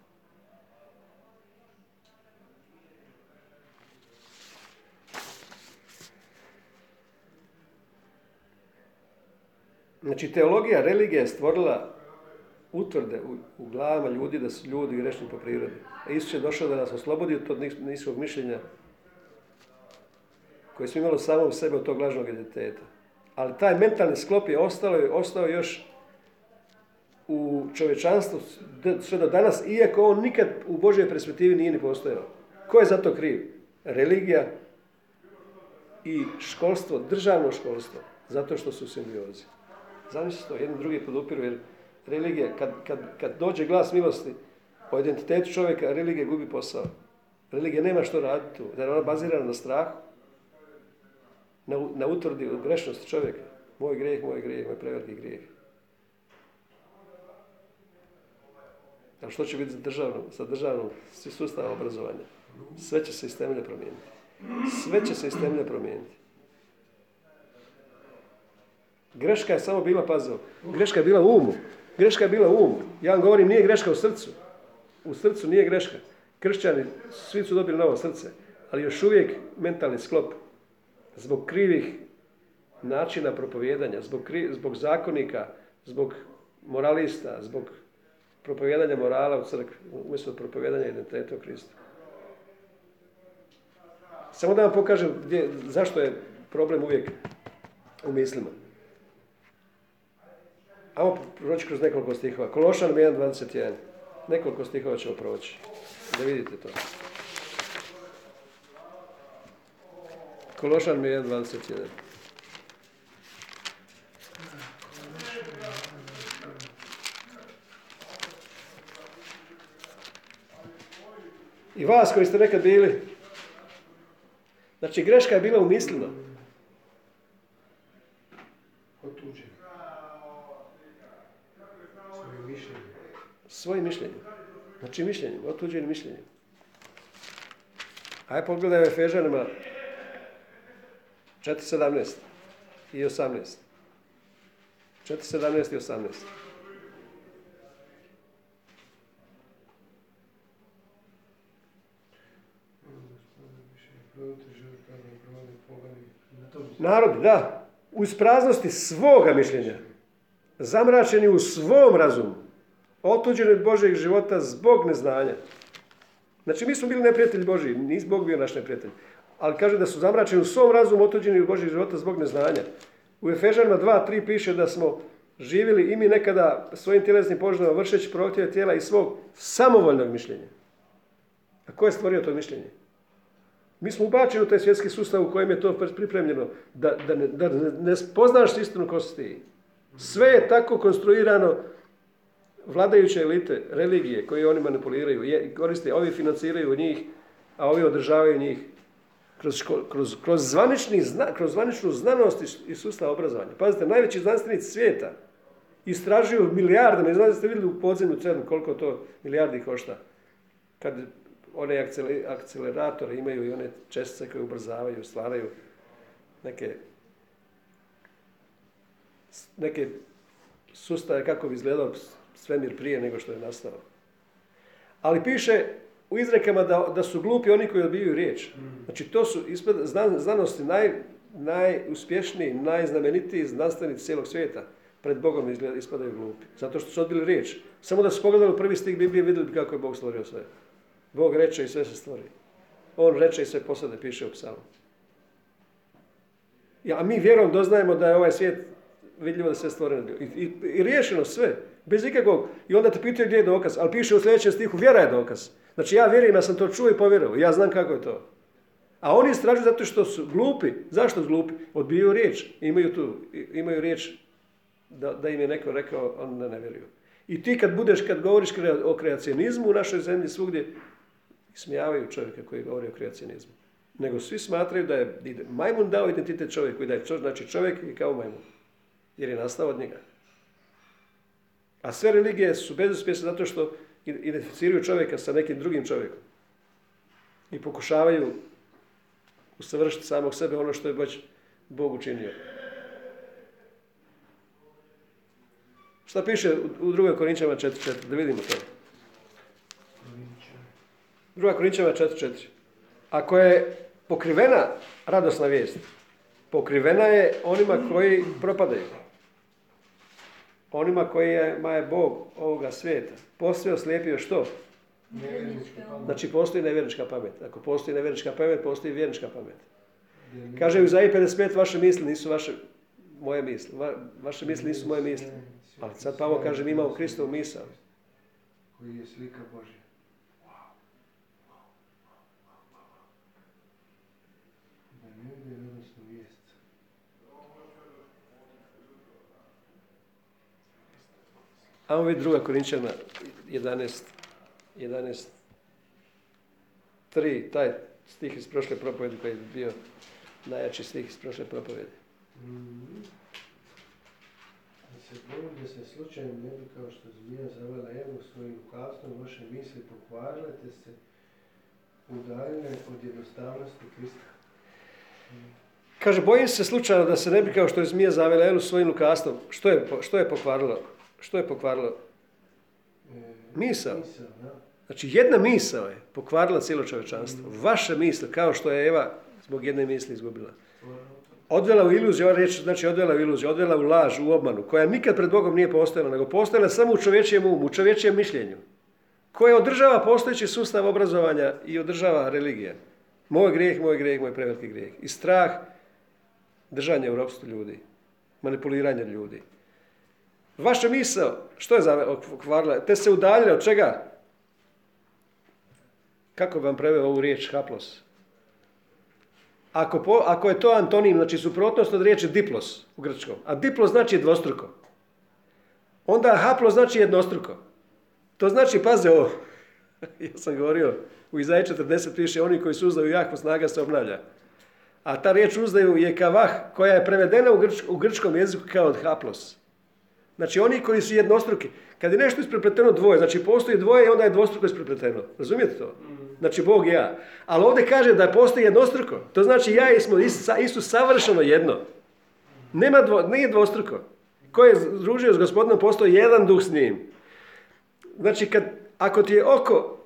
Znači, teologija, religija je stvorila utvrde u, u glavama ljudi da su ljudi grešni po prirodi. A Isus je došao da nas oslobodi od tog niskog mišljenja koje smo imali samo u sebe od tog lažnog identiteta. Ali taj mentalni sklop je ostao, ostao još u čovječanstvu sve do danas, iako on nikad u Božoj perspektivi nije ni postojao. Ko je za to kriv? Religija i školstvo, državno školstvo, zato što su simbiozi. Zamislite to, jedni drugi podupiru, jer religija, kad, kad, kad dođe glas milosti o identitetu čovjeka, religija gubi posao. Religija nema što raditi tu, jer ona bazirana na strahu, na, na utvrdi grešnosti čovjeka. Moj grijeh, moj grijeh, moj preveliki grijeh. A što će biti za državno, sa državnom sustavom obrazovanja? Sve će se iz temelja promijeniti. Sve će se iz temelja promijeniti. Greška je samo bila, pazio, greška je bila u umu. Greška je bila u umu. Ja vam govorim, nije greška u srcu. U srcu nije greška. Kršćani, svi su dobili novo srce, ali još uvijek mentalni sklop. Zbog krivih načina propovijedanja, zbog, zbog zakonika, zbog moralista, zbog propovijedanja morala u crkvi, umjesto propovijedanja identiteta u Kristu. Samo da vam pokažem gdje, zašto je problem uvijek u mislima. Ajmo proći kroz nekoliko stihova. Kološan 1.21. Nekoliko stihova ćemo proći. Da vidite to. Kološan 1.21. I vas koji ste nekad bili. Znači, greška je bila u mislima. Svojim mišljenjem. Znači mišljenjem, otuđenim mišljenjem. Ajde pogledaj Efežanima 4.17 i 18. 4.17 i 18. Narod, da, u ispraznosti svoga mišljenja, zamračeni u svom razumu, otuđeni od Božeg života zbog neznanja. Znači, mi smo bili neprijatelji Božji, nis Bog bio naš neprijatelj. Ali kaže da su zamračeni u svom razumu, otuđeni od Božeg života zbog neznanja. U Efežanima 2.3 piše da smo živjeli i mi nekada svojim tjelesnim poželjama vršeći prohtjeve tijela i svog samovoljnog mišljenja. A ko je stvorio to mišljenje? Mi smo ubačeni u taj svjetski sustav u kojem je to pripremljeno, da, da, ne, da ne spoznaš istinu ko si ti. Sve je tako konstruirano vladajuće elite, religije koje oni manipuliraju, je, koriste, ovi financiraju njih, a ovi održavaju njih kroz, ško- kroz, kroz, zvanični, kroz zvaničnu znanost i sustav obrazovanja. Pazite, najveći znanstvenici svijeta istražuju milijarde, ne znam da ste vidjeli u podzemlju CERN koliko to milijardi košta. Kad one akcele- akceleratore imaju i one čestice koje ubrzavaju, stvaraju neke neke sustave kako bi izgledao svemir prije nego što je nastao. Ali piše u izrekama da, da su glupi oni koji odbijaju riječ. Znači to su ispred zna- znanosti naj, najuspješniji, najznamenitiji znanstvenici cijelog svijeta. Pred Bogom ispadaju glupi. Zato što su odbili riječ. Samo da su pogledali prvi stih Biblije vidjeli bi kako je Bog stvorio sve. Bog reče i sve se stvori. On reče i sve posade, piše u psalmu. Ja, a mi vjerom doznajemo da je ovaj svijet vidljivo da sve stvoreno bilo. I, i, riješeno sve. Bez ikakvog. I onda te pitaju gdje je dokaz. Ali piše u sljedećem stihu, vjera je dokaz. Znači ja vjerujem, ja sam to čuo i povjerovao. Ja znam kako je to. A oni istražuju zato što su glupi. Zašto su glupi? Odbijaju riječ. Imaju tu, imaju riječ da, da im je neko rekao, onda ne vjeruju. I ti kad budeš, kad govoriš o kreacionizmu u našoj zemlji svugdje, smijavaju čovjeka koji govori o kreacionizmu. Nego svi smatraju da je majmun dao identitet čovjeku i da je čo, znači čovjek je kao majmun. Jer je nastao od njega. A sve religije su bezuspješne zato što identificiraju čovjeka sa nekim drugim čovjekom. I pokušavaju usavršiti samog sebe ono što je već Bog učinio. Šta piše u 2. Korinčama 4.4? Da vidimo to. 2. Korinčama 4.4. Ako je pokrivena radosna vijest, pokrivena je onima koji propadaju. Onima koji je, ma je Bog ovoga svijeta. Postoje oslijepio što? Znači postoji nevjernička pamet. Ako postoji nevjernička pamet, postoji vjernička pamet. Kaže u Izaiji 55, vaše misli nisu vaše, moje misli. Va- vaše misli nisu moje misli. Ali sad Pavo kaže, mi imamo Kristovu misao. Koji je slika Božja. Da ne vide radosnu vijest. Ajmo vidjeti druga Korinčana 11, 11, 3, taj stih iz prošle propovedi koji je bio najjači stih iz prošle propovedi. Mhm. Da se bojim da se slučajno ne bi kao što zmija zavela Evu svojim lukavstvom vaše misli pokvarile te se udaljile od jednostavnosti Krista. Kaže, bojim se slučajno da se ne bi kao što je zmija zavela Elu svojim lukastvom. Što je, što je pokvarilo? Što je pokvarilo? E, Misao. Znači, jedna misao je pokvarila cijelo čovječanstvo. Vaša misl, kao što je Eva zbog jedne misli izgubila. Odvela u iluziju, ova riječ znači odvela u iluziju, odvela u laž, u obmanu, koja nikad pred Bogom nije postojala, nego postojala samo u čovječjem umu, u čovječjem mišljenju, koja održava postojeći sustav obrazovanja i održava religija. Moj grijeh, moj grijeh, moj preveliki grijeh. I strah, držanje u ropstvu ljudi, manipuliranje ljudi. Vaša misao, što je okvarila? Te se udaljile od čega? Kako bi vam preveo ovu riječ haplos? Ako, ako je to antonim, znači suprotnost od riječi diplos u grčkom, a diplos znači dvostruko, onda haplo znači jednostruko. To znači, paze ovo, *laughs* ja sam govorio, u Izaji 40 piše, oni koji su uzdaju jako snaga se obnavlja. A ta riječ uzdaju je kavah, koja je prevedena u, u grčkom jeziku kao od haplos. Znači oni koji su jednostruki. Kad je nešto isprepleteno dvoje, znači postoji dvoje i onda je dvostruko isprepleteno. Razumijete to? Znači Bog i ja. Ali ovdje kaže da postoji jednostruko. To znači ja i smo Isus, savršeno jedno. Nema dvo, nije dvostruko. Ko je družio s gospodinom, postoji jedan duh s njim. Znači, kad, ako ti je oko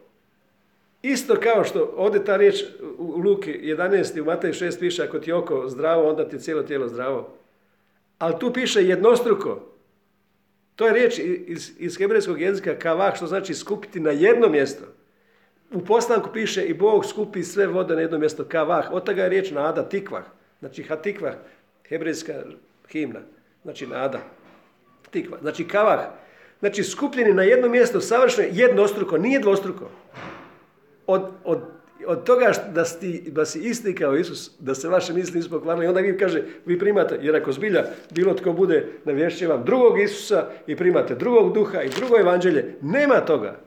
isto kao što ovdje ta riječ u Luki 11 i u Mateju 6 piše, ako ti je oko zdravo, onda ti je cijelo tijelo zdravo. Ali tu piše jednostruko. To je riječ iz, iz hebrejskog jezika kavah, što znači skupiti na jedno mjesto. U poslanku piše i Bog skupi sve vode na jedno mjesto, kavah. Od toga je riječ nada, tikvah. Znači hatikvah, hebrejska himna. Znači nada, tikvah. Znači kavah. Znači skupljeni na jedno mjesto, savršeno jednostruko, nije dvostruko. Od, od od toga da si, da si isti kao Isus, da se vaše misli nisu pokvarili, onda vi kaže, vi primate, jer ako zbilja bilo tko bude navješće vam drugog Isusa i primate drugog duha i drugo evanđelje, nema toga.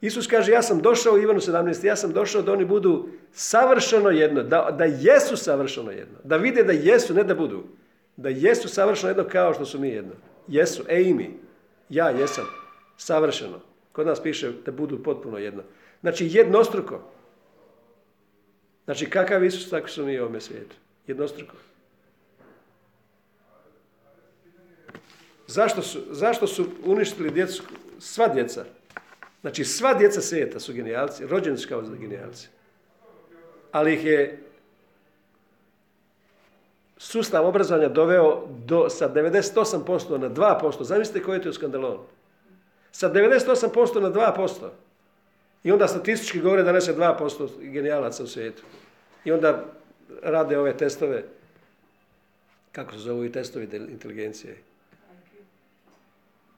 Isus kaže, ja sam došao, u Ivanu 17, ja sam došao da oni budu savršeno jedno, da, da jesu savršeno jedno, da vide da jesu, ne da budu, da jesu savršeno jedno kao što su mi jedno. Jesu, e i mi, ja jesam, savršeno. Kod nas piše da budu potpuno jedno. Znači jednostruko. Znači kakav Isus, tako su mi u ovome svijetu. Jednostruko. Zašto su, zašto su uništili djecu, sva djeca? Znači sva djeca svijeta su genijalci, rođeni su kao genijalci. Ali ih je sustav obrazovanja doveo do, sa 98% na 2%. Zamislite koji je to skandalon. Sa 98% na 2%. I onda statistički govore da je 2% genijalaca u svijetu. I onda rade ove testove, kako se zovu i testovi inteligencije.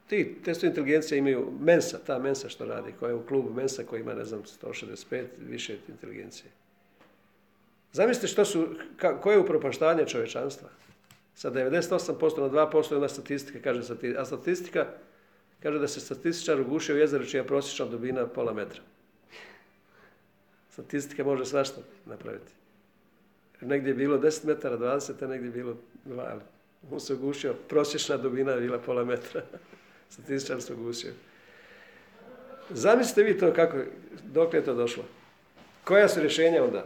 Ti testovi inteligencije imaju Mensa, ta Mensa što radi, koja je u klubu Mensa koji ima, ne znam, 165, više inteligencije. Zamislite što su, koje je upropaštanje čovječanstva. Sa 98% na 2% onda statistika kaže, a statistika kaže da se statističar ugušio u jezeru čija je prosječna dubina pola metra. Statistika može svašta napraviti. Negdje je bilo 10 metara, 20, a negdje je bilo 2, ali on se ugušio, prosječna dubina je bila pola metra. *laughs* Statističar se ugušio. Zamislite vi to kako, dok je to došlo. Koja su rješenja onda?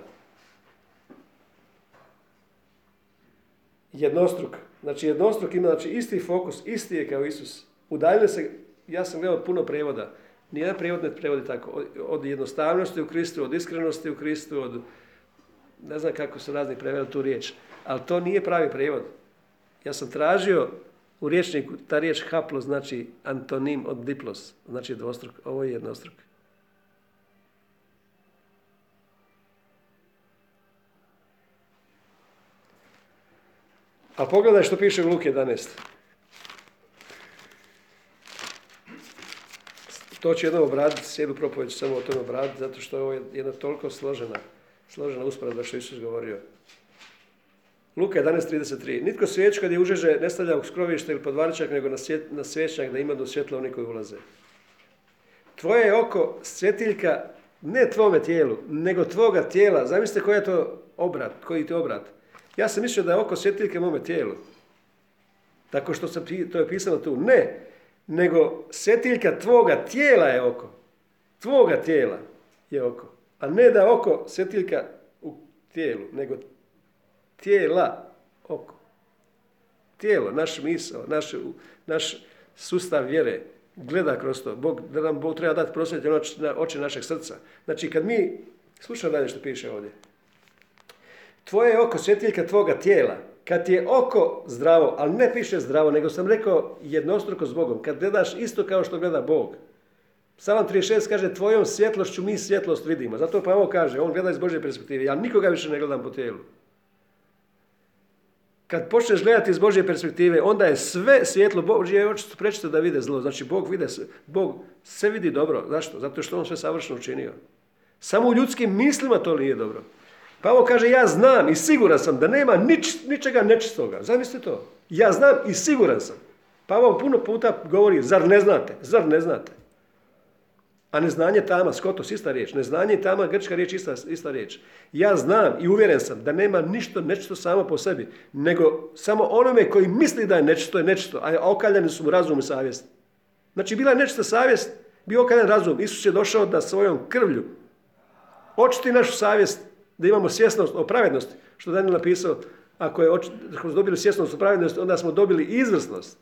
jednostruk. Znači jednostruk ima znači, isti fokus, isti je kao Isus. Udaljili se, ja sam gledao puno prevoda. Nijedan prevod ne prevodi tako. Od jednostavnosti u Kristu, od iskrenosti u Kristu, od ne znam kako su razni preveli tu riječ. Ali to nije pravi prevod. Ja sam tražio u riječniku, ta riječ haplo znači antonim od diplos, znači dvostruk. Ovo je jednostruk. A pogledaj što piše u Luk 11. To će jednom obraditi, sjedu propovjeć samo o tome obraditi, zato što je ovo jedna toliko složena, složena usporedba što Isus govorio. Luka 11.33. Nitko svijeć kad je užeže ne stavlja u skrovište ili podvarčak, nego na, svjet, na svjećnjak da ima do svjetla oni koji ulaze. Tvoje je oko svjetiljka ne tvome tijelu, nego tvoga tijela. Zamislite koji je to obrat, koji je obrat. Ja sam mislio da je oko svjetiljke mome tijelu. Tako što sam, to je pisano tu. Ne, nego svjetiljka tvoga tijela je oko. Tvoga tijela je oko. A ne da oko svjetiljka u tijelu, nego tijela oko. Tijelo, naš misao, naš, naš sustav vjere gleda kroz to. Bog, da nam Bog treba dati prosvjetljene oči našeg srca. Znači, kad mi, slušaj dalje što piše ovdje, Tvoje je oko svjetiljka tvoga tijela. Kad je oko zdravo, ali ne piše zdravo, nego sam rekao jednostruko s Bogom. Kad gledaš isto kao što gleda Bog. Psalam 36 kaže, tvojom svjetlošću mi svjetlost vidimo. Zato pa ovo kaže, on gleda iz Božje perspektive. Ja nikoga više ne gledam po tijelu. Kad počneš gledati iz Božje perspektive, onda je sve svjetlo Božje oči su da vide zlo. Znači, Bog, vide, Bog sve vidi dobro. Zašto? Zato što on sve savršeno učinio. Samo u ljudskim mislima to nije dobro. Pavo kaže, ja znam i siguran sam da nema nič, ničega nečistoga. Zamislite to. Ja znam i siguran sam. Pavo puno puta govori, zar ne znate? Zar ne znate? A neznanje tama, skotos, ista riječ. Neznanje i tama, grčka riječ, ista, ista riječ. Ja znam i uvjeren sam da nema ništo nečisto samo po sebi, nego samo onome koji misli da je nečisto je nečisto, a okaljani su mu razum i savjest. Znači, bila je nečista savjest, bio okaljan razum. Isus je došao da svojom krvlju očiti našu savjest da imamo svjesnost o pravednosti, što Daniel napisao, ako je smo dobili svjesnost o pravednosti, onda smo dobili izvrsnost.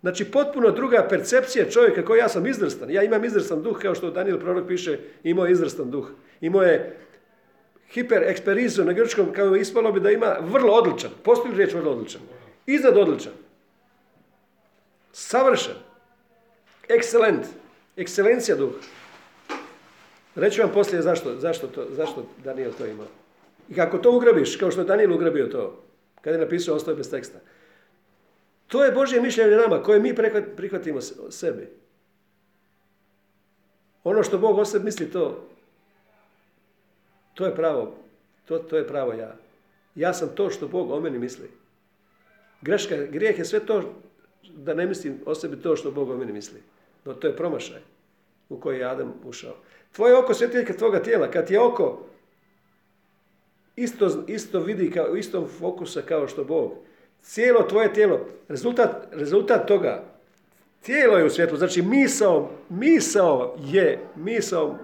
Znači, potpuno druga percepcija čovjeka koji ja sam izvrstan. Ja imam izvrstan duh, kao što Daniel prorok piše, imao je izvrstan duh. Imao je hiper eksperizu na grčkom, kao ispalo bi da ima vrlo odličan. Postoji riječ vrlo odličan. Iznad odličan. Savršen. Ekscelent. Ekscelencija duha. Reći vam poslije zašto, zašto, to, zašto Daniel to ima. I kako to ugrabiš, kao što je Daniel ugrabio to, kada je napisao ostaje bez teksta. To je Božje mišljenje nama, koje mi prihvatimo sebi. Ono što Bog o sebi misli, to, To je pravo, to, to je pravo ja. Ja sam to što Bog o meni misli. Greška, grijeh je sve to da ne mislim o sebi to što Bog o meni misli. No, to je promašaj u koji je Adam ušao. Tvoje oko svjetiljka tvoga tijela. Kad je oko isto, isto vidi kao, istom fokusa kao što Bog. Cijelo tvoje tijelo, rezultat, rezultat toga, tijelo je u svjetlu, znači misao, misao je, misao,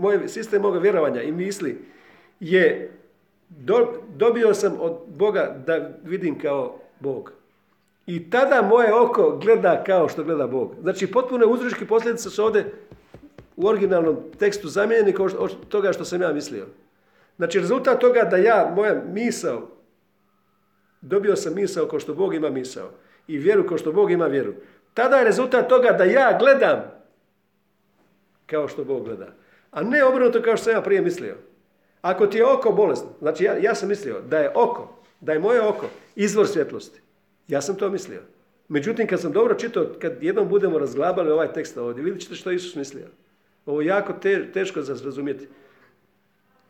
moj sistem moga vjerovanja i misli je, dobio sam od Boga da vidim kao Bog. I tada moje oko gleda kao što gleda Bog. Znači potpuno uzročki posljedice su ovdje u originalnom tekstu zamijenjeni od toga što sam ja mislio. Znači rezultat toga da ja, moja misao, dobio sam misao kao što Bog ima misao i vjeru kao što Bog ima vjeru. Tada je rezultat toga da ja gledam kao što Bog gleda. A ne obrnuto kao što sam ja prije mislio. Ako ti je oko bolesno, znači ja, ja sam mislio da je oko, da je moje oko izvor svjetlosti. Ja sam to mislio. Međutim, kad sam dobro čitao, kad jednom budemo razglabali ovaj tekst ovdje, vidjet ćete što Isus mislio. Ovo je jako teško za razumjeti.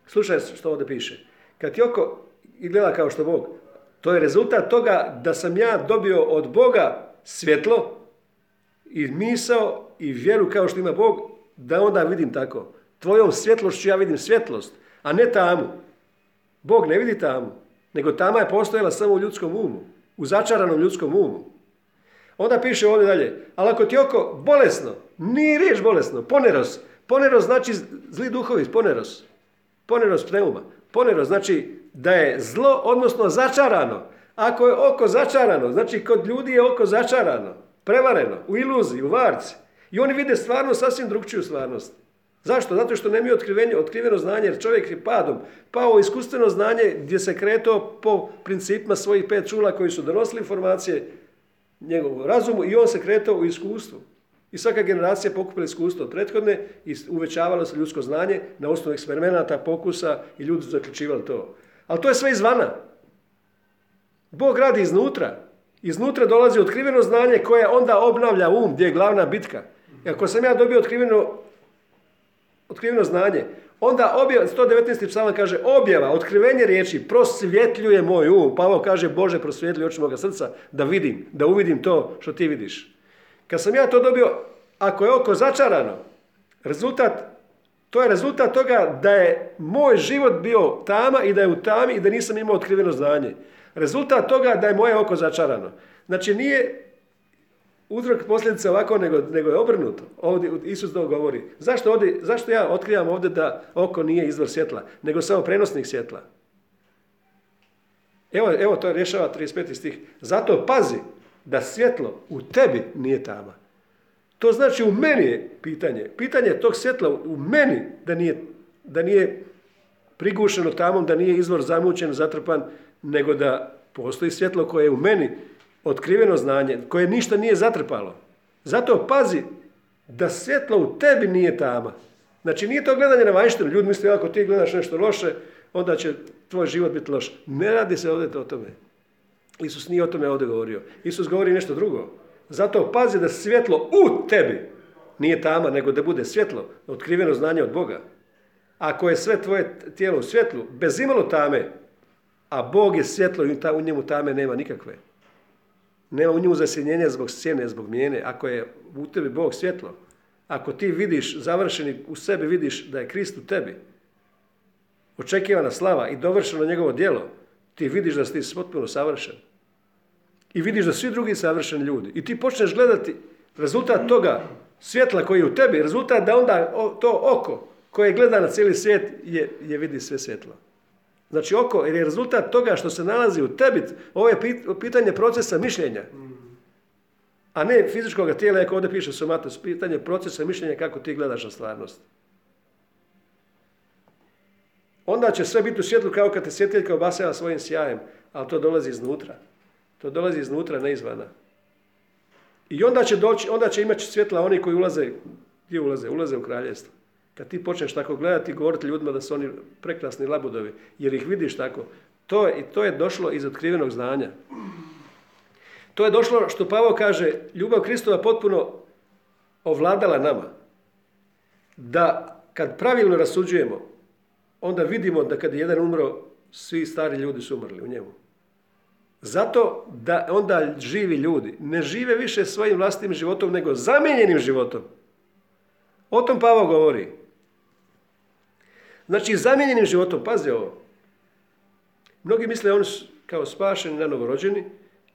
Slušaj što ovdje piše. Kad ti oko gleda kao što Bog, to je rezultat toga da sam ja dobio od Boga svjetlo i misao i vjeru kao što ima Bog, da onda vidim tako. Tvojom svjetlošću ja vidim svjetlost, a ne tamu. Bog ne vidi tamu, nego tama je postojala samo u ljudskom umu, u začaranom ljudskom umu. Onda piše ovdje dalje, ali ako ti oko bolesno, nije riječ bolesno, poneros. Poneros znači zli duhovi, poneros. Poneros pneuma. Poneros znači da je zlo, odnosno začarano. Ako je oko začarano, znači kod ljudi je oko začarano, prevareno, u iluziji, u varci. I oni vide stvarno sasvim drugčiju stvarnost. Zašto? Zato što nemaju otkrivenje, otkriveno znanje, jer čovjek je padom pao iskustveno znanje gdje se kretao po principima svojih pet čula koji su donosili informacije njegovu razumu i on se kretao u iskustvu. I svaka generacija pokupila iskustvo od prethodne i uvećavalo se ljudsko znanje na osnovu eksperimenata, pokusa i ljudi su zaključivali to. Ali to je sve izvana. Bog radi iznutra. Iznutra dolazi otkriveno znanje koje onda obnavlja um, gdje je glavna bitka. I ako sam ja dobio otkriveno, otkriveno znanje, onda objava, 119. psalam kaže objava, otkrivenje riječi, prosvjetljuje moj um. Pavao kaže, Bože, prosvjetljuje oči moga srca da vidim, da uvidim to što ti vidiš. Kad sam ja to dobio, ako je oko začarano, rezultat, to je rezultat toga da je moj život bio tama i da je u tami i da nisam imao otkriveno znanje. Rezultat toga da je moje oko začarano. Znači nije uzrok posljedice ovako, nego, nego je obrnuto. Ovdje Isus to govori. Zašto, ovdje, zašto ja otkrivam ovdje da oko nije izvor svjetla, nego samo prenosnik svjetla? Evo, evo to rješava 35. stih. Zato pazi, da svjetlo u tebi nije tama. To znači u meni je pitanje. Pitanje tog svjetla u meni da nije, da nije prigušeno tamom, da nije izvor zamućen, zatrpan, nego da postoji svjetlo koje je u meni otkriveno znanje, koje ništa nije zatrpalo. Zato pazi da svjetlo u tebi nije tama. Znači nije to gledanje na vanjštinu. Ljudi misle ako ti gledaš nešto loše, onda će tvoj život biti loš. Ne radi se ovdje o tome. Isus nije o tome ovdje govorio. Isus govori nešto drugo. Zato pazi da svjetlo u tebi nije tama, nego da bude svjetlo, otkriveno znanje od Boga. Ako je sve tvoje tijelo u svjetlu, bez imalo tame, a Bog je svjetlo i u njemu tame nema nikakve. Nema u njemu zasjenjenja zbog sjene, zbog mijene. Ako je u tebi Bog svjetlo, ako ti vidiš, završeni u sebi vidiš da je Krist u tebi, očekivana slava i dovršeno njegovo djelo, ti vidiš da si potpuno savršen. I vidiš da svi drugi savršeni ljudi. I ti počneš gledati rezultat toga svjetla koji je u tebi, rezultat da onda to oko koje gleda na cijeli svijet je, je vidi sve svjetlo. Znači oko, jer je rezultat toga što se nalazi u tebi, ovo je pitanje procesa mišljenja. A ne fizičkog tijela, ako ovdje piše somatos, pitanje procesa mišljenja kako ti gledaš na stvarnost. Onda će sve biti u svjetlu kao kad te svjetiljka obasava svojim sjajem, ali to dolazi iznutra. To dolazi iznutra, ne izvana. I onda će, doći, onda će imati svjetla oni koji ulaze, gdje ulaze? Ulaze u kraljestvo. Kad ti počneš tako gledati i govoriti ljudima da su oni prekrasni labudovi, jer ih vidiš tako, to je, to je došlo iz otkrivenog znanja. To je došlo što Pavo kaže, ljubav Kristova potpuno ovladala nama. Da kad pravilno rasuđujemo, onda vidimo da kad je jedan umro, svi stari ljudi su umrli u njemu. Zato da onda živi ljudi ne žive više svojim vlastitim životom, nego zamijenjenim životom. O tom Pavo govori. Znači, zamijenjenim životom, pazi ovo. Mnogi misle oni su kao spašeni na novorođeni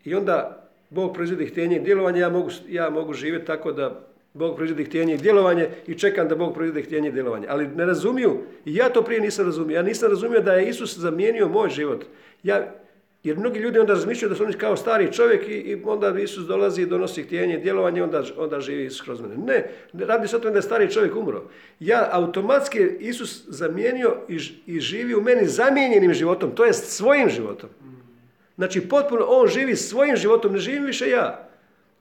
i onda Bog proizvodi htjenje i djelovanje, ja mogu, ja mogu živjeti tako da Bog proizvodi htjenje i djelovanje i čekam da Bog proizvodi htjenje i djelovanje. Ali ne razumiju, i ja to prije nisam razumio, ja nisam razumio da je Isus zamijenio moj život. Ja, jer mnogi ljudi onda razmišljaju da su oni kao stari čovjek i, i onda Isus dolazi i donosi htjenje i djelovanje onda, onda živi kroz mene. Ne, radi se o tome da je stari čovjek umro. Ja automatski Isus zamijenio i, i živi u meni zamijenjenim životom, to jest svojim životom. Znači potpuno on živi svojim životom, ne živim više ja.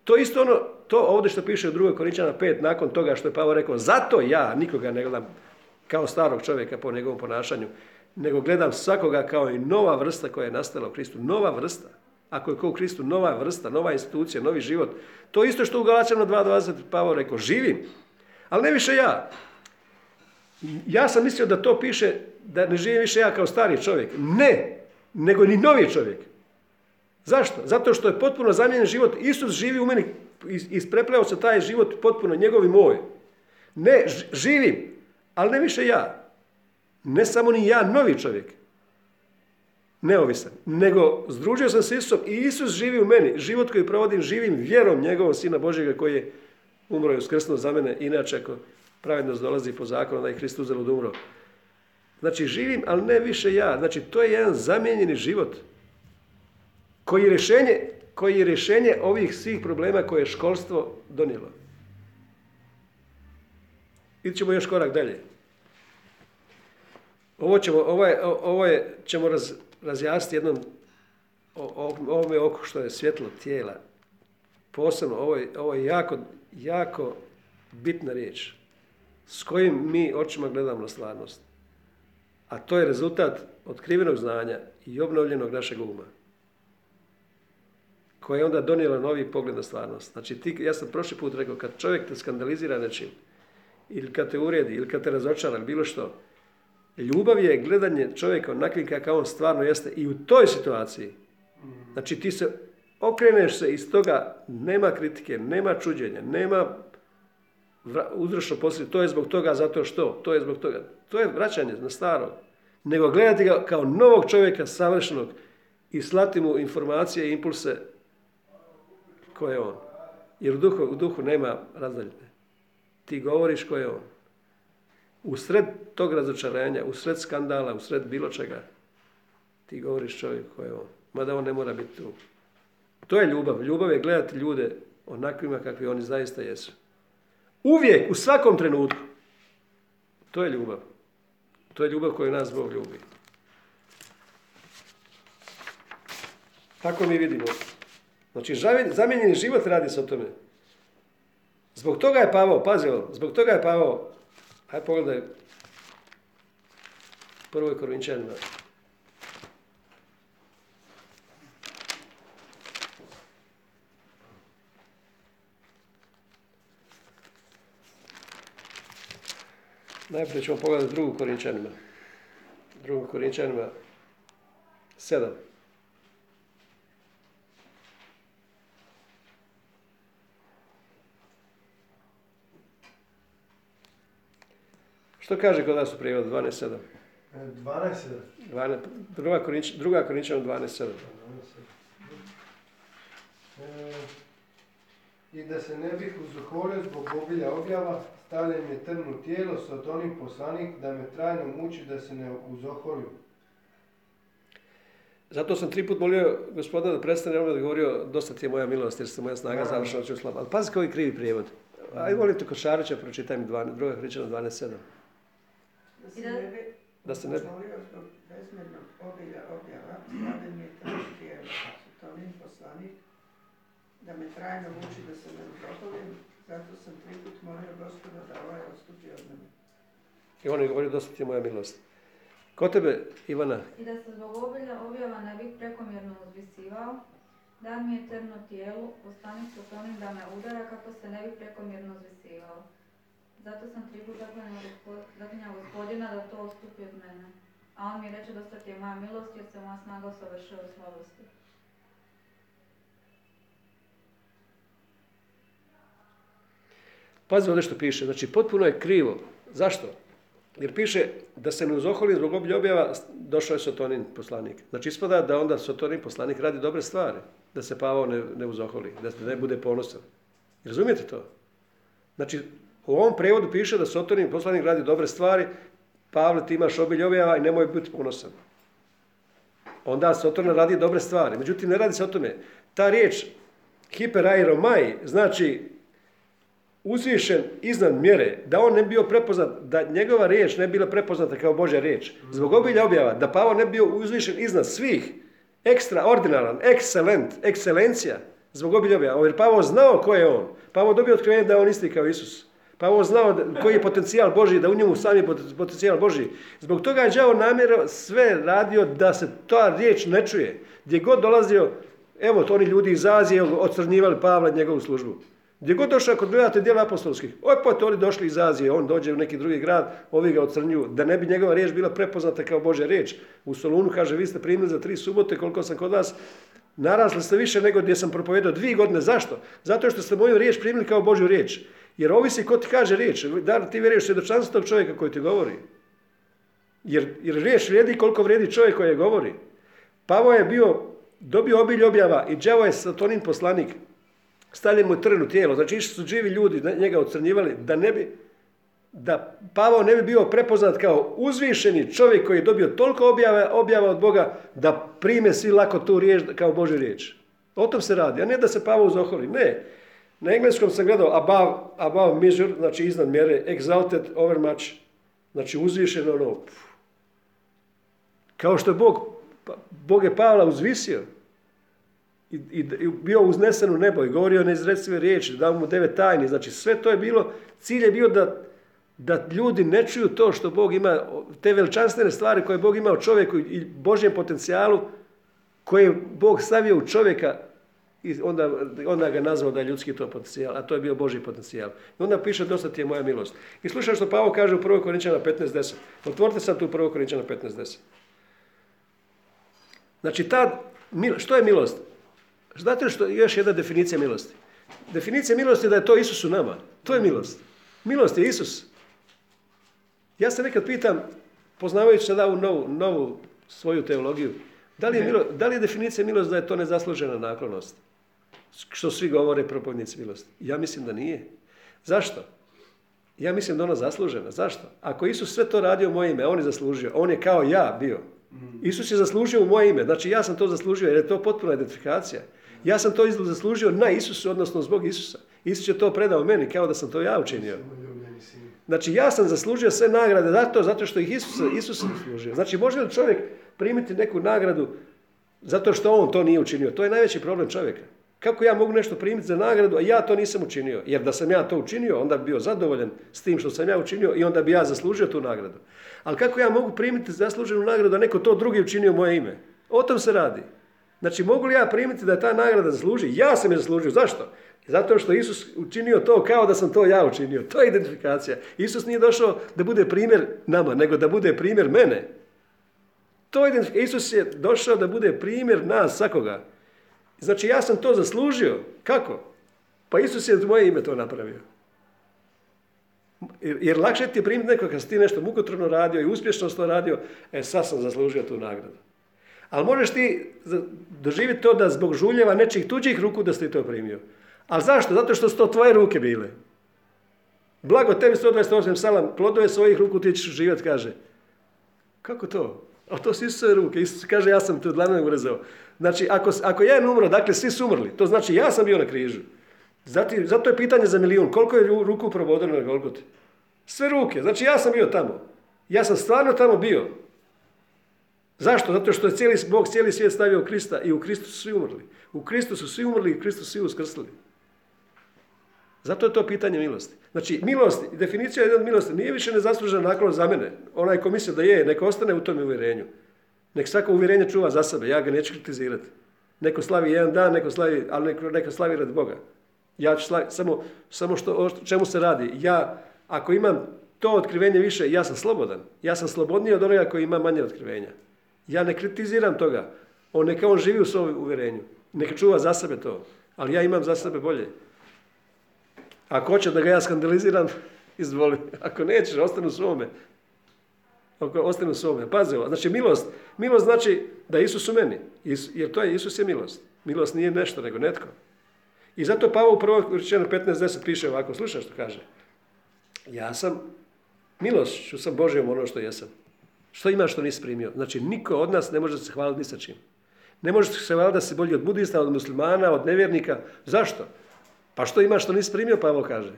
To isto ono, to ovdje što piše u 2. Korinčana 5, nakon toga što je Pavo rekao, zato ja nikoga ne gledam kao starog čovjeka po njegovom ponašanju, nego gledam svakoga kao i nova vrsta koja je nastala u Kristu. Nova vrsta. Ako je ko u Kristu nova vrsta, nova institucija, novi život. To isto što u Galačanu 2.20 Pavo rekao, živim, ali ne više ja. Ja sam mislio da to piše da ne živim više ja kao stari čovjek. Ne, nego ni novi čovjek. Zašto? Zato što je potpuno zamijenjen život. Isus živi u meni, isprepleo se taj život potpuno njegov moj. Ne, živim, ali ne više ja. Ne samo ni ja, novi čovjek. Neovisan. Nego združio sam se Isusom i Isus živi u meni. Život koji provodim živim vjerom njegovog Sina Božjega koji je umro i uskrsnuo za mene. Inače ako pravednost dolazi po zakonu, da je Hristos uzalud umro. Znači živim, ali ne više ja. Znači to je jedan zamijenjeni život koji je rješenje, koji je rješenje ovih svih problema koje je školstvo donijelo. Idemo ćemo još korak dalje. Ovo ćemo, ovo je, ovo je, ćemo raz, razjasniti jednom o, ovome oko što je svjetlo tijela. Posebno, ovo je, ovo je jako, jako bitna riječ s kojim mi očima gledamo na stvarnost. A to je rezultat otkrivenog znanja i obnovljenog našeg uma koja je onda donijela novi pogled na stvarnost. Znači, ti, ja sam prošli put rekao, kad čovjek te skandalizira nečim, ili kad te uredi, ili kad te razočara, ili bilo što, ljubav je gledanje čovjeka onakvim kakav on stvarno jeste i u toj situaciji. Znači, ti se okreneš se iz toga, nema kritike, nema čuđenja, nema uzročno poslije, to je zbog toga, zato što, to je zbog toga. To je vraćanje na staro. Nego gledati ga kao novog čovjeka, savršenog, i slati mu informacije i impulse ko je on. Jer u duhu, duhu nema razdaljine. Ti govoriš ko je on. U sred tog razočarenja, u sred skandala, u sred bilo čega, ti govoriš čovjek ko je on. Mada on ne mora biti tu. To je ljubav. Ljubav je gledati ljude onakvima kakvi oni zaista jesu. Uvijek, u svakom trenutku. To je ljubav. To je ljubav koju nas Bog ljubi. Tako mi vidimo. Znači, zamijenjeni život radi se o tome. Zbog toga je Pavao, pazi ovo, zbog toga je Pavao, hajde pogledaj, prvoj Korinčanima. Najprije ćemo pogledati drugu Korinčanima. Drugu Korinčanima, sedam. Što kaže kod nas u prijevodu 12.7? 12.7. Druga, korinč, druga Korinčana 12.7. E, I da se ne bih uzoholio zbog obilja objava, stavljam je trnu tijelo, onim poslanik, da me trajno muči da se ne uzoholju. Zato sam tri put molio gospoda da prestane ono da govorio dosta ti je moja milost jer se moja snaga završila ću slaba. Ali pazi koji krivi prijevod. Ajde volite kod Šarića, pročitaj mi druga Korinčana 12.7. Da se ne bi, da se ne bezmjernog obilja objava, stavljen je tamo tijelo, sutovnim poslanik, da me trajno muči da se ne uzoholim, zato sam tri put molio gospoda da ovaj odstupi od mene. I on je govorio, dosta ti je moja milost. Ko tebe, Ivana? I da se zbog obilja objava ne bih prekomjerno uzvisivao, da mi je trno tijelu, poslanik su da me udara kako se ne bi prekomjerno uzvisivao. Zato sam tri puta zaklinjala gospod- zaklinjala gospodina da to odstupi od mene. A on mi reče dosta ti je moja milost jer se moja snaga usavršava u slabosti. Pazi ovdje što piše, znači potpuno je krivo. Zašto? Jer piše da se ne uzoholi zbog objava, došao je Sotonin poslanik. Znači ispada da onda Sotonin poslanik radi dobre stvari, da se Pavao ne, ne uzoholi, da se ne bude ponosan. Razumijete to? Znači, u ovom prevodu piše da Sotonin poslanik radi dobre stvari, Pavle ti imaš obilje objava i nemoj biti ponosan. Onda Sotonin radi dobre stvari. Međutim, ne radi se o tome. Ta riječ hiperairomai znači uzvišen iznad mjere, da on ne bi bio prepoznat, da njegova riječ ne bi bila prepoznata kao Božja riječ. Zbog obilja objava, da Pavao ne bi bio uzvišen iznad svih, ekstraordinaran, excelent, ekscelencija, zbog obilja objava. Jer Pavao znao ko je on. Pavao dobio otkrivenje da je on isti kao Isus. Pavao znao da, koji je potencijal Božji, da u njemu sam je pot- potencijal Božji. Zbog toga je đavo namjero sve radio da se ta riječ ne čuje. Gdje god dolazio, evo to oni ljudi iz Azije ocrnjivali Pavla njegovu službu. Gdje god došao, kod gledate djela apostolskih, opet oni došli iz Azije, on dođe u neki drugi grad, ovi ga ocrnjuju, da ne bi njegova riječ bila prepoznata kao Božja riječ. U Solunu kaže, vi ste primili za tri subote, koliko sam kod vas, narasli ste više nego gdje sam propovedao dvije godine. Zašto? Zato što ste moju riječ primili kao Božju riječ. Jer ovisi ko ti kaže riječ, da li ti vjeruješ svjedočanstvo tog čovjeka koji ti govori. Jer, jer riječ vrijedi koliko vrijedi čovjek koji je govori. Pavo je bio, dobio obilje objava i đavo je satonin poslanik. Stavljeni mu trn u tijelo. Znači išli su živi ljudi, njega ocrnjivali, da ne bi, da Pavao ne bi bio prepoznat kao uzvišeni čovjek koji je dobio toliko objava, objava od Boga da prime svi lako tu riječ kao Božju riječ. O tom se radi, a ne da se Pavao uzoholi. Ne. Na engleskom sam gledao above, above measure, znači iznad mjere, exalted, overmuch, znači uzvišeno ono, kao što je Bog, pa- Bog je Pavla uzvisio i, i, i bio uznesen u nebo i govorio neizrecive riječi, dao mu devet tajni, znači sve to je bilo, cilj je bio da, da ljudi ne čuju to što Bog ima, te veličanstvene stvari koje Bog ima u čovjeku i Božjem potencijalu koje je Bog stavio u čovjeka i onda, onda ga nazvao da je ljudski to potencijal, a to je bio Božji potencijal. I onda piše dosta ti je moja milost. I slušaj što Pavo kaže u 1. Korinčana 15.10. Otvorite sad tu 1. Korinčana 15.10. Znači, ta, što je milost? Znate što je još jedna definicija milosti? Definicija milosti je da je to Isus u nama. To je milost. Milost je Isus. Ja se nekad pitam, poznavajući sada ovu novu, novu svoju teologiju, da li, je milo, da li je definicija milost da je to nezaslužena naklonost? Što svi govore propovjednici milosti. Ja mislim da nije. Zašto? Ja mislim da ona zaslužena. Zašto? Ako Isus sve to radio u moje ime, on je zaslužio. On je kao ja bio. Isus je zaslužio u moje ime. Znači ja sam to zaslužio jer je to potpuna identifikacija. Ja sam to zaslužio na Isusu, odnosno zbog Isusa. Isus je to predao meni kao da sam to ja učinio. Znači ja sam zaslužio sve nagrade zato, zato što ih Isus, Isus zaslužio. Znači može li čovjek primiti neku nagradu zato što on to nije učinio? To je najveći problem čovjeka. Kako ja mogu nešto primiti za nagradu, a ja to nisam učinio? Jer da sam ja to učinio, onda bi bio zadovoljan s tim što sam ja učinio i onda bi ja zaslužio tu nagradu. Ali kako ja mogu primiti zasluženu nagradu, a neko to drugi učinio moje ime? O tom se radi. Znači, mogu li ja primiti da ta nagrada zasluži? Ja sam je zaslužio. Zašto? Zato što Isus učinio to kao da sam to ja učinio. To je identifikacija. Isus nije došao da bude primjer nama, nego da bude primjer mene. To je. Isus je došao da bude primjer nas, svakoga. Znači, ja sam to zaslužio. Kako? Pa Isus je moje ime to napravio. Jer, lakše ti je primiti nekoga kad si ti nešto mukotrpno radio i uspješno to radio, e sad sam zaslužio tu nagradu. Ali možeš ti doživjeti to da zbog žuljeva nečih tuđih ruku da si to primio. Ali zašto? Zato što su to tvoje ruke bile. Blago tebi 128 salam, plodove svojih ruku ti ćeš živjeti, kaže. Kako to? A to su Isusove ruke. Isus kaže, ja sam te dlanom urezao. Znači, ako, ako jedan umro, dakle, svi su umrli. To znači, ja sam bio na križu. Zati, zato je pitanje za milijun. Koliko je ru- ruku probodano na Golgoti? Sve ruke. Znači, ja sam bio tamo. Ja sam stvarno tamo bio. Zašto? Zato što je cijeli, Bog cijeli svijet stavio u Krista i u Kristu su svi umrli. U Kristu su svi umrli i u Kristu su svi uskrsli. Zato je to pitanje milosti. Znači, milost, definicija jedna od milosti nije više nezaslužena nakon za mene. Onaj ko misli da je, neka ostane u tom uvjerenju. Nek svako uvjerenje čuva za sebe, ja ga neću kritizirati. Neko slavi jedan dan, neko slavi, ali neko, neka slavi radi Boga. Ja ću slaviti, samo, samo što, o čemu se radi. Ja, Ako imam to otkrivenje više, ja sam slobodan. Ja sam slobodniji od onoga koji ima manje otkrivenja. Ja ne kritiziram toga. On neka on živi u svom uvjerenju. Neka čuva za sebe to. Ali ja imam za sebe bolje. Ako hoće da ga ja skandaliziram, *laughs* izvoli. Ako nećeš, ostanu u svome. Ako ostanu u svome. Pazi ovo. Znači milost. Milost znači da je Isus u meni. Jer to je Isus je milost. Milost nije nešto, nego netko. I zato Pavao u 1. Korinčana 15.10 piše ovako. Slušaj što kaže. Ja sam milošću sam Božjom ono što jesam. Što imaš što nisi primio? Znači, niko od nas ne može se hvaliti ni sa čim. Ne može se hvaliti da si bolji od budista, od muslimana, od nevjernika. Zašto? Pa što imaš što nisi primio, Pavao kaže.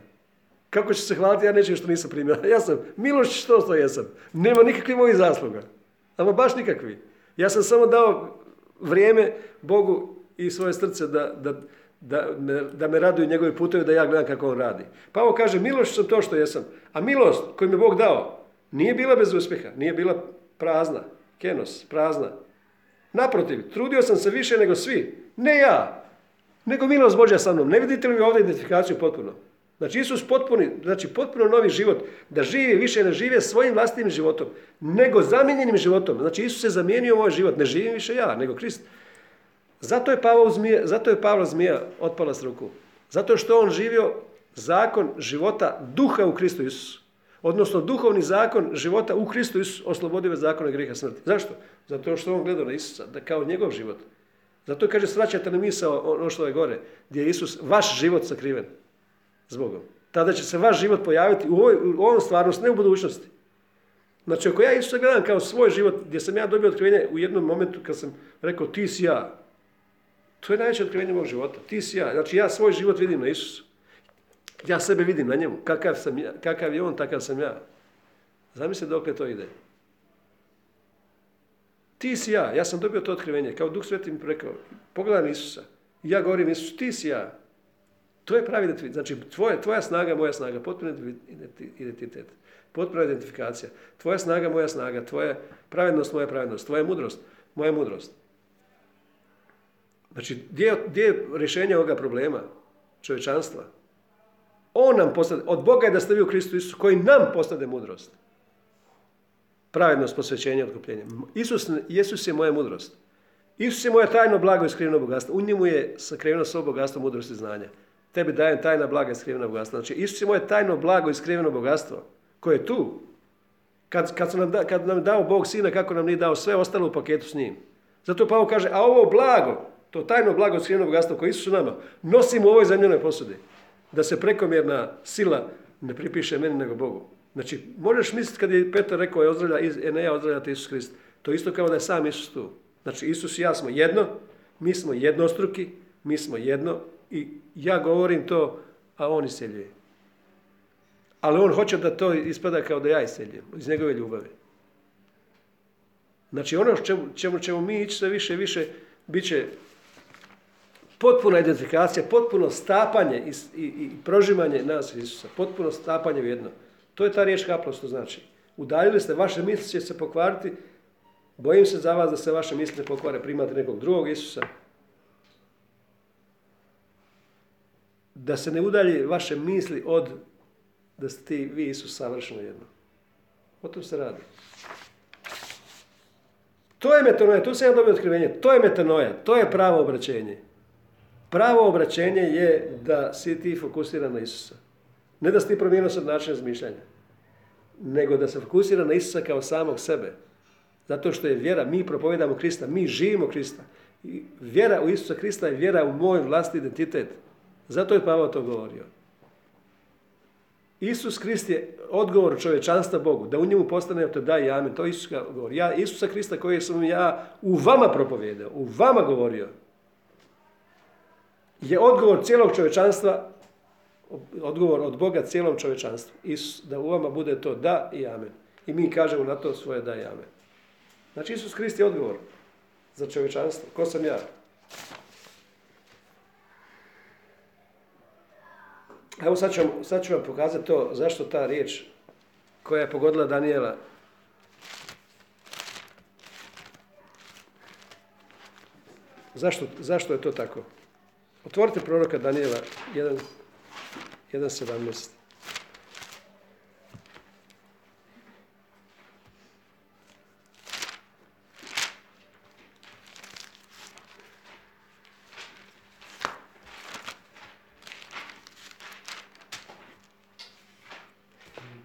Kako će se hvaliti ja nečim što nisam primio? *laughs* Ja sam milošću što što jesam. Nema nikakvih mojih zasluga. Ama baš nikakvi. Ja sam samo dao vrijeme Bogu i svoje srce da, da, da, me, da me raduju njegovi putevi, da ja gledam kako on radi. Pavo kaže, milošću sam to što jesam. A milost koju mi je Bog dao nije bila bez uspjeha, nije bila prazna, kenos, prazna. Naprotiv, trudio sam se više nego svi. Ne ja, nego milost Božja sa mnom. Ne vidite li vi ovdje identifikaciju potpuno? Znači Isus potpuni, znači potpuno novi život, da živi više ne žive svojim vlastitim životom, nego zamijenjenim životom. Znači Isus se zamijenio moj život, ne živim više ja, nego Krist. Zato je, Pavao zmija, zato je Pavla zmija otpala s ruku. Zato što on živio zakon života duha u Kristu Isusu. Odnosno duhovni zakon života u Kristu Isusu oslobodio je zakona grijeha smrti. Zašto? Zato što on gledao na Isusa, da kao njegov život. Zato kaže svraćate na misao ono što je gore, gdje je Isus vaš život sakriven s. Tada će se vaš život pojaviti u, ovoj, u ovom stvarnosti, ne u budućnosti. Znači, ako ja Isusa gledam kao svoj život, gdje sam ja dobio otkrivenje u jednom momentu kad sam rekao ti si ja, to je najveće otkrivenje mog života. Ti si ja. Znači, ja svoj život vidim na Isusu. Ja sebe vidim na njemu. Kakav, sam ja, kakav je on, takav sam ja. Zamisli dokle to ide. Ti si ja. Ja sam dobio to otkrivenje. Kao Duh Sveti mi rekao, pogledaj na Isusa. I ja govorim Isus, ti si ja. To je pravi identitet. Znači, tvoje, tvoja snaga, moja snaga, potpuni identitet. Potpuna identifikacija. Tvoja snaga, moja snaga. Tvoja pravednost, moja pravednost. Tvoja mudrost, moja mudrost. Znači, gdje je, gdje je rješenje ovoga problema? Čovječanstva. On nam postade, od Boga je da ste vi u Kristu Isusu, koji nam postade mudrost. Pravednost, posvećenje, otkupljenje. Isus, Isus je moja mudrost. Isus je moje tajno blago i skriveno bogatstvo. U njemu je sakriveno svo bogatstvo, mudrost i znanja. Tebi dajem tajna blaga i skriveno bogatstvo. Znači, Isus je moje tajno blago i skriveno bogatstvo. Koje je tu. Kad, kad, nam da, kad nam dao Bog sina, kako nam nije dao sve ostalo u paketu s njim. Zato Pavo kaže, a ovo blago, to tajno blago i skriveno bogatstvo koje Isus nama, nosimo u ovoj zemljenoj posudi. Da se prekomjerna sila ne pripiše meni nego Bogu. Znači, možeš misliti kad je Petar rekao, je ozdravlja, Eneja ozdravljate Isus Krist. To isto kao da je sam Isus tu. Znači, Isus i ja smo jedno, mi smo jednostruki, mi smo jedno i ja govorim to, a on iseljuje. Ali on hoće da to ispada kao da ja iseljujem, iz njegove ljubavi. Znači, ono čemu, čemu ćemo mi ići sve više i više, bit će potpuna identifikacija, potpuno stapanje i, i, i prožimanje nas Isusa, potpuno stapanje u jedno. To je ta riječ kaprosto znači. Udaljili ste, vaše misli će se pokvariti, bojim se za vas da se vaše misli ne pokvare, primate nekog drugog Isusa. Da se ne udalji vaše misli od da ste ti, vi Isus savršeno jedno. O tom se radi. To je metanoja, tu se ja dobio otkrivenje, to je metanoja, to je pravo obraćenje. Pravo obraćenje je da si ti fokusiran na Isusa. Ne da si ti promijenio način razmišljanja, nego da se fokusira na Isusa kao samog sebe. Zato što je vjera, mi propovedamo Krista, mi živimo Krista. I vjera u Isusa Krista je vjera u moj vlastni identitet. Zato je Pavao to govorio. Isus Krist je odgovor čovječanstva Bogu, da u njemu postane to da i amen. To Isus govori. Ja, Isusa Krista koji sam ja u vama propovedao, u vama govorio, je odgovor cijelog čovječanstva, odgovor od Boga cijelom čovječanstvu. Isus, da u vama bude to da i amen. I mi kažemo na to svoje da i amen. Znači Isus Krist je odgovor za čovječanstvo. Ko sam ja? Evo sad ću, vam, sad ću vam pokazati to zašto ta riječ koja je pogodila Danijela Zašto, zašto je to tako? Otvorite proroka Danijela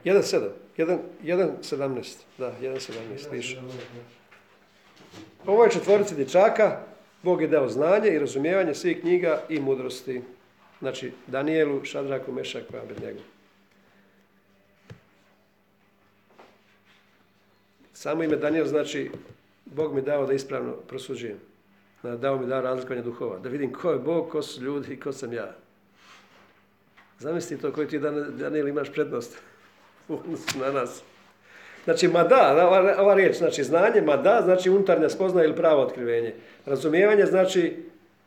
jedan sedam, jedan, jedan sedamnaest, da, jedan sedamnest, više. Ovo je četvorici dječaka, Bog je dao znanje i razumijevanje svih knjiga i mudrosti. Znači, Danielu, Šadraku, Mešaku i Abednego. Samo ime Daniel znači, Bog mi dao da ispravno prosuđujem. Dao mi dao razlikovanje duhova. Da vidim ko je Bog, ko su ljudi i ko sam ja. Zamisli to koji ti Daniel imaš prednost u odnosu na nas. Znači, ma da, ova, ova riječ, znači znanje, ma da, znači unutarnja spoznaja ili pravo otkrivenje. Razumijevanje znači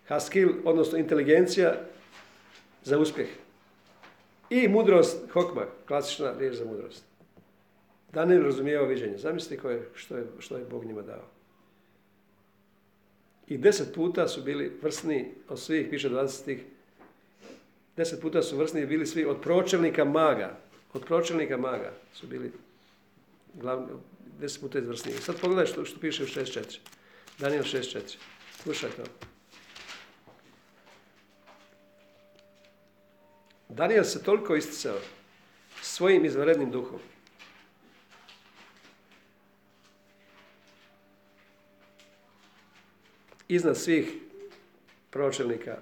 haskil, odnosno inteligencija za uspjeh. I mudrost, hokma, klasična riječ za mudrost. Daniel razumijeva viđenje. Zamisli je, što, je, što je Bog njima dao. I deset puta su bili vrsni od svih, piše 20 deset puta su vrsni bili svi od pročelnika maga. Od pročelnika maga su bili glavni, deset puta izvrsniji. Sad pogledaj što, što piše u 6.4. Daniel 6.4. Slušaj to. Daniel se toliko isticao svojim izvanrednim duhom. Iznad svih pročelnika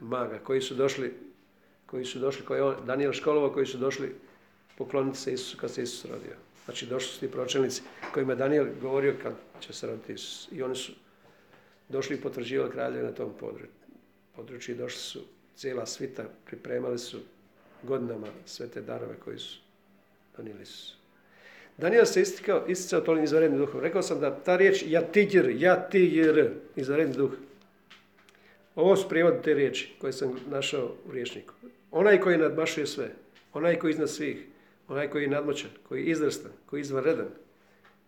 maga koji su došli, koji su došli, koji je on, Daniel Školova, koji su došli pokloniti se Isusu kad se Isus rodio. Znači došli su ti pročelnici kojima je Daniel govorio kad će se roditi Isus. I oni su došli i potvrđivali kralje na tom području. I došli su cijela svita, pripremali su godinama sve te darove koji su donijeli Isus. Daniel se isticao, isticao tolim izvanrednim duhom. Rekao sam da ta riječ jatigir, jatigir, izvanredni duh, ovo su prijevod te riječi koje sam našao u riječniku. Onaj koji nadmašuje sve, onaj koji iznad svih, onaj koji je nadmoćan, koji je izvrstan, koji je izvanredan,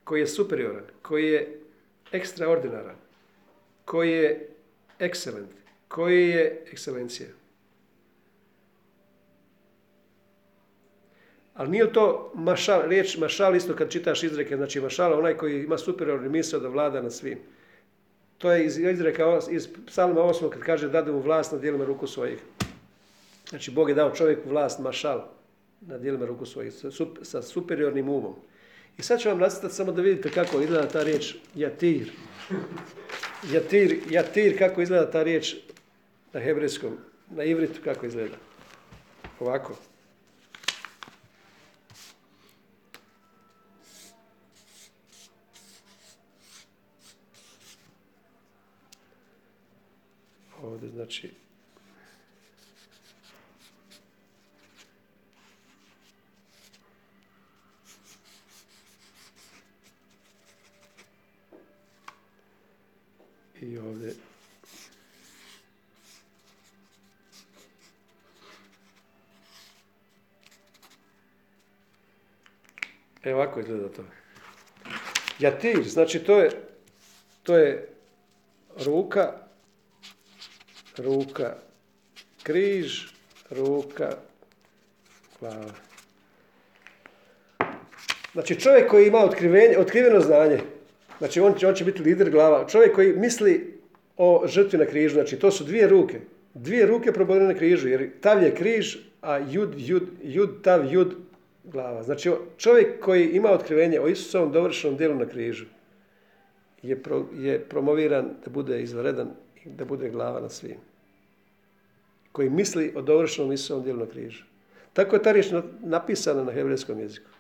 koji je superioran, koji je ekstraordinaran, koji je excellent, koji je ekscelencija. Ali nije to mašal, riječ mašal isto kad čitaš izreke, znači mašal onaj koji ima superiorni misao da vlada na svim. To je iz izreka iz psalma 8. kad kaže dade mu vlast na dijelima ruku svojih. Znači, Bog je dao čovjeku vlast, mašal, na dijelima ruku svojih, sa superiornim umom. I sad ću vam nacrtati samo da vidite kako izgleda ta riječ jatir. *laughs* Jatir, jatir, kako izgleda ta riječ na hebrejskom, na ivritu kako izgleda. Ovako. ovdje, znači i ovdje E ovako izgleda to. Jatir, znači to je, to je ruka ruka, križ, ruka, glava. Znači čovjek koji ima otkriveno znanje, znači on će, on će biti lider glava, čovjek koji misli o žrtvi na križu, znači to su dvije ruke, dvije ruke probodene na križu, jer tav je križ, a jud, jud, jud, tav, jud, glava. Znači čovjek koji ima otkrivenje o Isusovom dovršenom djelu na križu je, je promoviran da bude izvanredan da bude glava na svim. Koji misli o dovršenom Isusovom djelu na križu. Tako je ta riječ napisana na hebrejskom jeziku.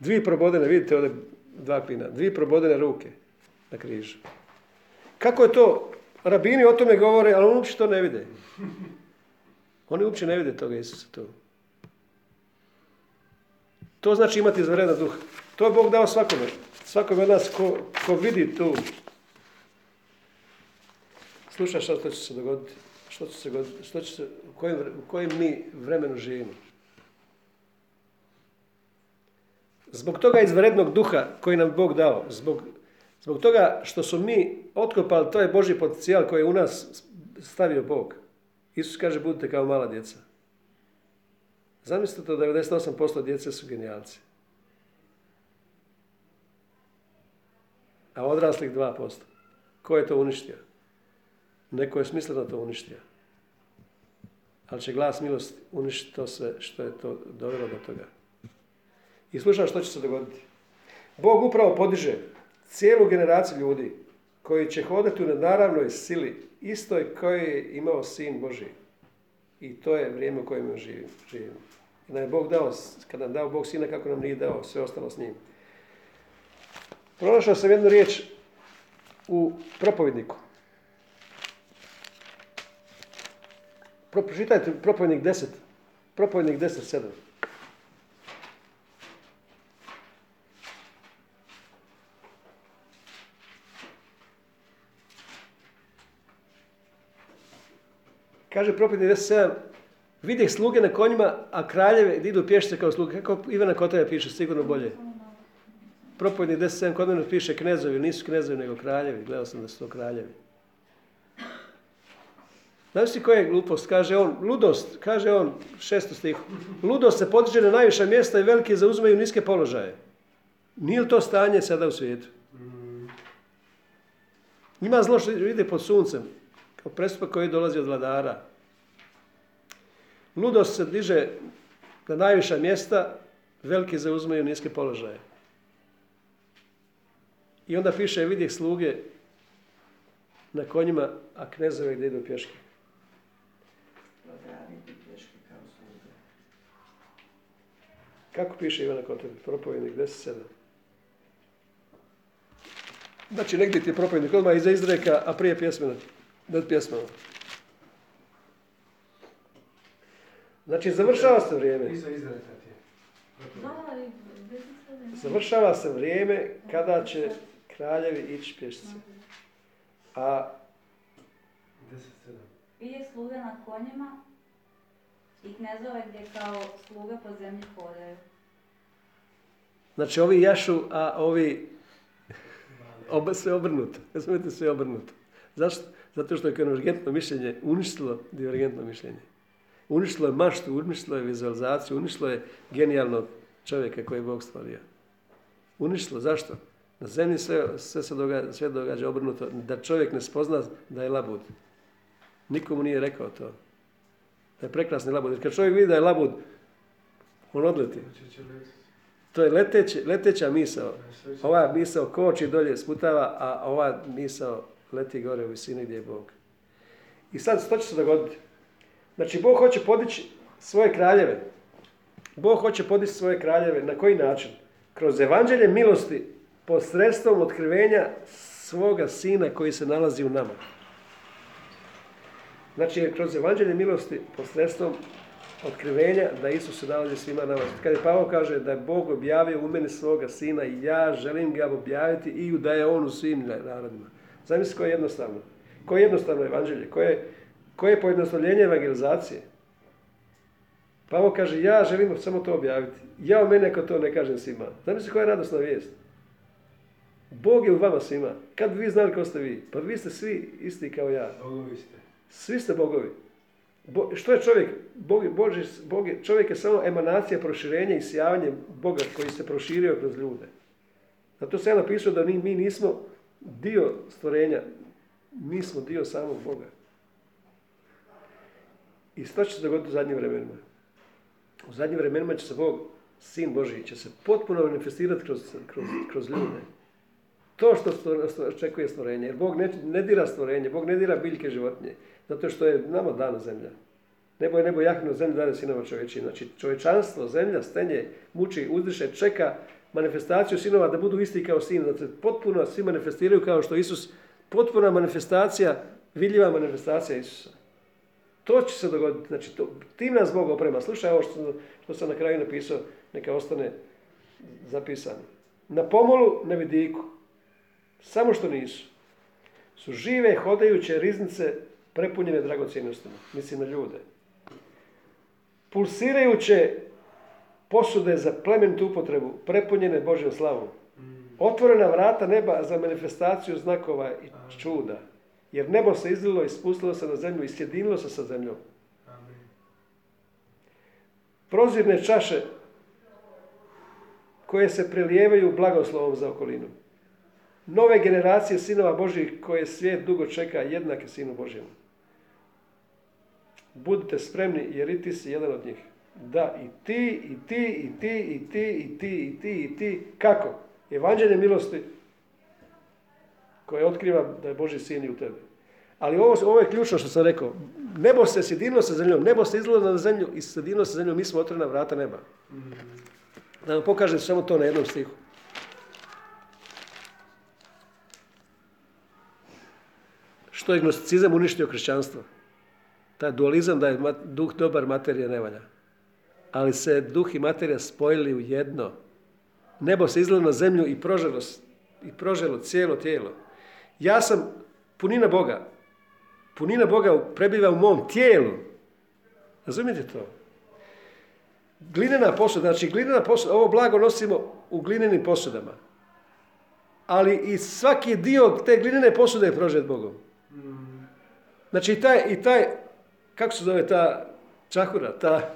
Dvije probodene, vidite ovdje dva klina, dvije probodene ruke na križu. Kako je to? Rabini o tome govore, ali oni uopće to ne vide. Oni uopće ne vide toga Isusa tu. To znači imati izvanredan duh. To je Bog dao svakome. Svakome od nas ko, ko vidi tu sluša što će se dogoditi, što će se što će se, u kojem, u kojem mi vremenu živimo. Zbog toga izvrednog duha koji nam Bog dao, zbog, zbog toga što su mi otkopali, to je Boži potencijal koji je u nas stavio Bog. Isus kaže budite kao mala djeca. Zamislite to, 98% djece su genijalci. A odraslih 2%. Ko je to uništio? Neko je smisleno to uništio. ali će glas milosti uništiti to sve što je to dovelo do toga. I slušaj što će se dogoditi. Bog upravo podiže cijelu generaciju ljudi koji će hodati u nenaravnoj sili, istoj koji je imao sin Boži. I to je vrijeme u kojem živimo. živimo. Kada je Bog dao, kada nam dao Bog sina, kako nam nije dao sve ostalo s njim. Pronašao sam jednu riječ u propovedniku. Pročitajte propovednik 10. Propovednik 10, Kaže propovednik 10, 7. Vidjeh sluge na konjima, a kraljeve idu pješice kao sluge. Kako Ivana Kotaja piše, sigurno bolje. Propovednik 10.7 kod mene piše knezovi, nisu knezovi nego kraljevi. Gledao sam da su to kraljevi. Znaš si koja je glupost? Kaže on, ludost, kaže on, šesto stihu. Ludost se podiže na najviša mjesta i veliki zauzimaju niske položaje. Nije li to stanje sada u svijetu? Ima zlo što ide pod suncem, kao prestupak koji dolazi od vladara. Ludost se diže na najviša mjesta, veliki zauzimaju niske položaje. I onda piše, vidi sluge na konjima, a knezove gdje idu pješke. Kako piše Ivana Kotović, propovednik 10.7? Znači, negdje ti je propovednik odmah iza izreka, a prije pjesmena, nad pjesmama. Znači, završava se vrijeme. Završava se vrijeme kada će kraljevi ići pješice. A 10-7. Ide sluge na konjima i knezove gdje kao sluga po zemlji hodaju. Znači ovi jašu, a ovi oba sve obrnuto. Razumijete sve obrnuto. Zašto? Zato što je konvergentno mišljenje uništilo divergentno mišljenje. Uništilo je maštu, uništilo je vizualizaciju, uništilo je genijalnog čovjeka koji je Bog stvorio. Uništilo. Zašto? Na zemlji sve, sve se događa, sve događa obrnuto. Da čovjek ne spozna da je labud. Nikomu nije rekao to. Da je prekrasni labud. Jer kad čovjek vidi da je labud, on odleti. To je leteće, leteća misao. Ova misao koči dolje sputava, a ova misao leti gore u visini gdje je Bog. I sad što će se dogoditi? Znači, Bog hoće podići svoje kraljeve. Bog hoće podići svoje kraljeve. Na koji način? Kroz evanđelje milosti posredstvom otkrivenja svoga sina koji se nalazi u nama. Znači, kroz evanđelje milosti posredstvom otkrivenja da Isus se nalazi svima nama. Kad je Pavao kaže da je Bog objavio u meni svoga sina i ja želim ga objaviti i da je on u svim narodima. Zamisli koje je jednostavno. Koje je jednostavno evanđelje? Koje je, koje je pojednostavljenje evangelizacije? Pavao kaže ja želim samo to objaviti. Ja o mene ako to ne kažem svima. Zamisli koja je radosna vijest. Bog je u vama svima. Kad bi vi znali ko ste vi? Pa vi ste svi isti kao ja. Bogovi ste. Svi ste bogovi. Bo, što je čovjek? Bog, Boži, Bog je, čovjek je samo emanacija, proširenje i sjavanje Boga koji se proširio kroz ljude. Zato se ja napisao da mi, mi nismo dio stvorenja, mi smo dio samog Boga. I što će se dogoditi u zadnjim vremenima? U zadnjim vremenima će se Bog, Sin Boži, će se potpuno manifestirati kroz, kroz, kroz ljude. To što očekuje stvorenje. Jer Bog ne, ne dira stvorenje, Bog ne dira biljke životinje. Zato što je nama dana zemlja. Nebo je nebo jahno zemlju dane sinova čovječiji. Znači čovječanstvo, zemlja, stenje, muči, uzdiše, čeka manifestaciju sinova da budu isti kao sin. Da se potpuno svi manifestiraju kao što Isus, potpuna manifestacija, vidljiva manifestacija Isusa. To će se dogoditi. Znači, to, tim nas Bog oprema. Slušaj ovo što, što sam na kraju napisao, neka ostane zapisano. Na pomolu, na vidiku, samo što nisu, su žive, hodajuće riznice prepunjene dragocjenostima. Mislim na ljude. Pulsirajuće posude za plemenitu upotrebu, prepunjene Božjom slavom. Otvorena vrata neba za manifestaciju znakova i čuda. Jer nebo se izlilo i spustilo se na zemlju i sjedinilo se sa zemljom. Prozirne čaše koje se prelijevaju blagoslovom za okolinu. Nove generacije sinova Božih koje svijet dugo čeka jednake sinu Božjemu. Budite spremni jer i ti si jedan od njih. Da, i ti, i ti, i ti, i ti, i ti, i ti, i ti. Kako? Evanđelje milosti koje otkriva da je Boži sin i u tebi. Ali ovo, ovo je ključno što sam rekao. Nebo se sjedinilo sa zemljom, nebo se izgledalo na zemlju i sjedinilo sa zemljom, mi smo otvorena vrata neba. Da vam pokažem samo to na jednom stihu. Što je gnosticizam uništio kršćanstvo? Taj dualizam da je duh dobar, materija ne valja. Ali se duh i materija spojili u jedno. Nebo se izlilo na zemlju i proželo, i proželo cijelo tijelo. Ja sam punina Boga. Punina Boga prebiva u mom tijelu. Razumijete to? Glinena posuda, znači glinena posuda, ovo blago nosimo u glinenim posudama. Ali i svaki dio te glinene posude je prožet Bogom. Znači i taj, i taj, kako se zove ta čahura, ta,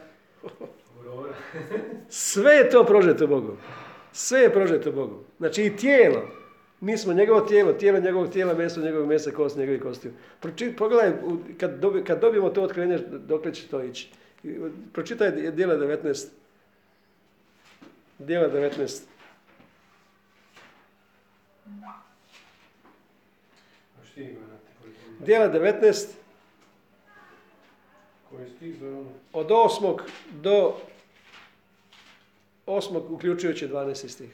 *laughs* sve je to prožeto Bogom. Sve je prožeto Bogom. Znači i tijelo. Mi smo njegovo tijelo, tijelo njegovog tijela, meso njegovog mesa, kost njegovih kostiju. Proči, pogledaj, kad, dobi, kad dobijemo to otkrivenje, dokle će to ići. Pročitaj dijela 19. Dijela 19. A šti gledate koji to Dijela 19 Koji stih za ono? od 8. do 8. uključujući 12. stih.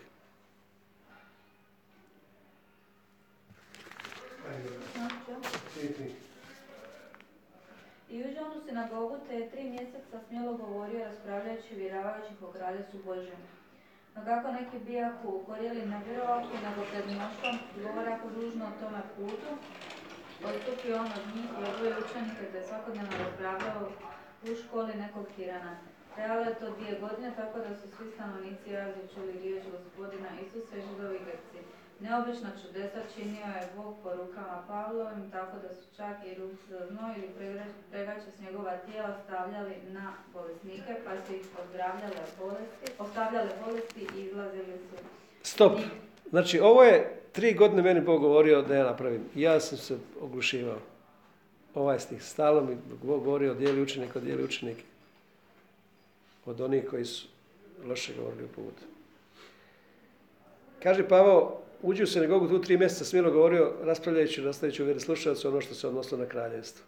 I uđe on u sinagogu te je tri mjeseca smjelo govorio raspravljajući i vjeravajući po kraljevstvu Božjem. No kako neki bijahu gorjeli ne vjerovahu, nego pred mnoštvom govorahu ružno o tome putu, odstupio on od njih i odvoje učenike te je svakodnevno raspravljao u školi nekog tirana. Trajalo je to dvije godine, tako da su svi stanovnici Azije čuli riječ gospodina Isusa i židovi Grci. Neobična čudesa činio je Bog po rukama Pavlovim, tako da su čak i ruci za znoj ili pregače s njegova tijela stavljali na bolesnike, pa su ih ozdravljale bolesti, ostavljale bolesti i izlazili su. Stop. Znači, ovo je tri godine meni Bog govorio da ja napravim. Ja sam se oglušivao. Ovaj stih. Stalno mi Bog govorio dijeli učenika, dijeli učenike. Od onih koji su loše govorili u putu. Kaže Pavao, uđi u sinagogu tu tri mjeseca smjelo govorio, raspravljajući, nastavljajući u vjeri slušalcu ono što se odnosilo na kraljevstvo.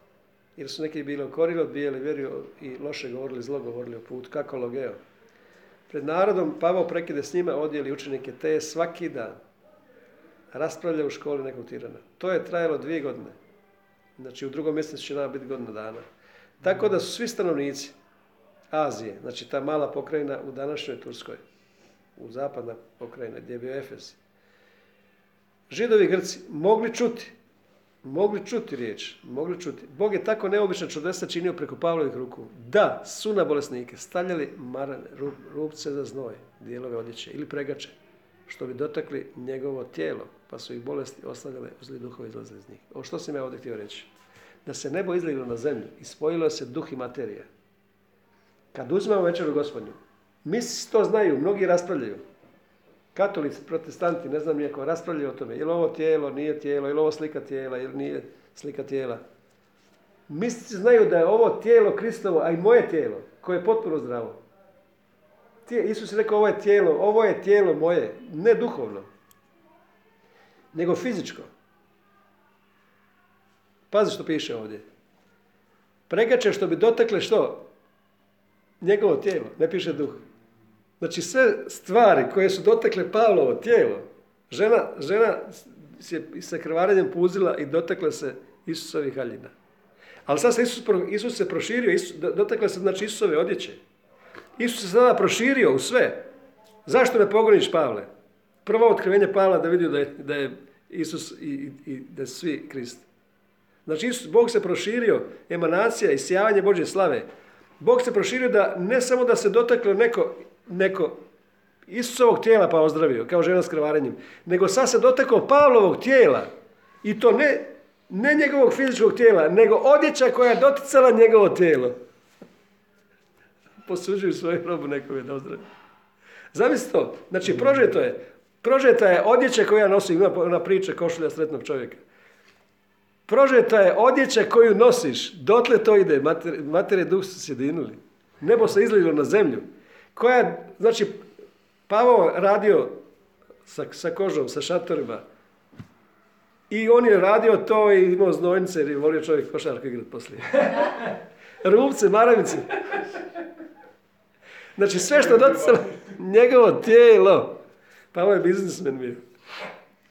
Jer su neki bili okorili, odbijali vjeru i loše govorili, zlo govorili o putu. Kako logeo? Pred narodom Pavao prekide s njima, odjeli učenike, te svaki dan raspravlja u školi nekog tirana. To je trajalo dvije godine. Znači u drugom mjesecu će nama biti godina dana. Tako da su svi stanovnici Azije, znači ta mala pokrajina u današnjoj Turskoj, u zapadna pokrajina gdje je bio Efes, Židovi Grci mogli čuti, mogli čuti riječ, mogli čuti. Bog je tako neobična čudesa činio preko Pavlovih ruku. Da, su na bolesnike stavljali marane, rup, rupce za znoj, dijelove odjeće ili pregače, što bi dotakli njegovo tijelo, pa su ih bolesti ostavljale, zli duhovi izlazili iz njih. Ovo što sam ja ovdje htio reći? Da se nebo izlilo na zemlju i spojilo se duh i materija. Kad uzmemo večeru gospodnju, misli to znaju, mnogi raspravljaju. Katolici, protestanti, ne znam nijeko, raspravljaju o tome. Je li ovo tijelo, nije tijelo, je li ovo slika tijela, ili nije slika tijela. Mistici znaju da je ovo tijelo Kristovo, a i moje tijelo, koje je potpuno zdravo. Isus je rekao ovo je tijelo, ovo je tijelo moje, ne duhovno, nego fizičko. Pazi što piše ovdje. Pregače što bi dotakle što? Njegovo tijelo, ne piše duh. Znači sve stvari koje su dotakle Pavlovo tijelo, žena, žena se sa krvarenjem puzila i dotakla se Isusovih haljina. Ali sad se Isus, Isus se proširio, Isus, do- dotakla se znači Isusove odjeće. Isus se sada proširio u sve. Zašto me pogoniš, Pavle? Prvo otkrivenje Pavla da vidio da je, da je Isus i, i, i da su svi Krist. Znači, Isus, Bog se proširio, emanacija i sjavanje Božje slave. Bog se proširio da ne samo da se dotaklo neko, neko Isusovog tijela pa ozdravio, kao žena s krvarenjem, nego sad se dotakao Pavlovog tijela. I to ne, ne njegovog fizičkog tijela, nego odjeća koja je doticala njegovo tijelo. Posuđuju svoju robu nekome da ozdravi. Zamisli to. Znači, prožeto je. Prožeta je odjeća koja nosi, ima ona priča košulja sretnog čovjeka. Prožeta je odjeća koju nosiš, dotle to ide, mater, mater i duh su sjedinili. Nebo se izlilo na zemlju. Koja, znači, Pavao radio sa, sa kožom, sa šatorima. I on je radio to i imao znojnice jer je volio čovjek košarku igrati poslije. *laughs* Rupce, maravice. Znači sve što doticalo njegovo tijelo. Pavao je biznismen bio.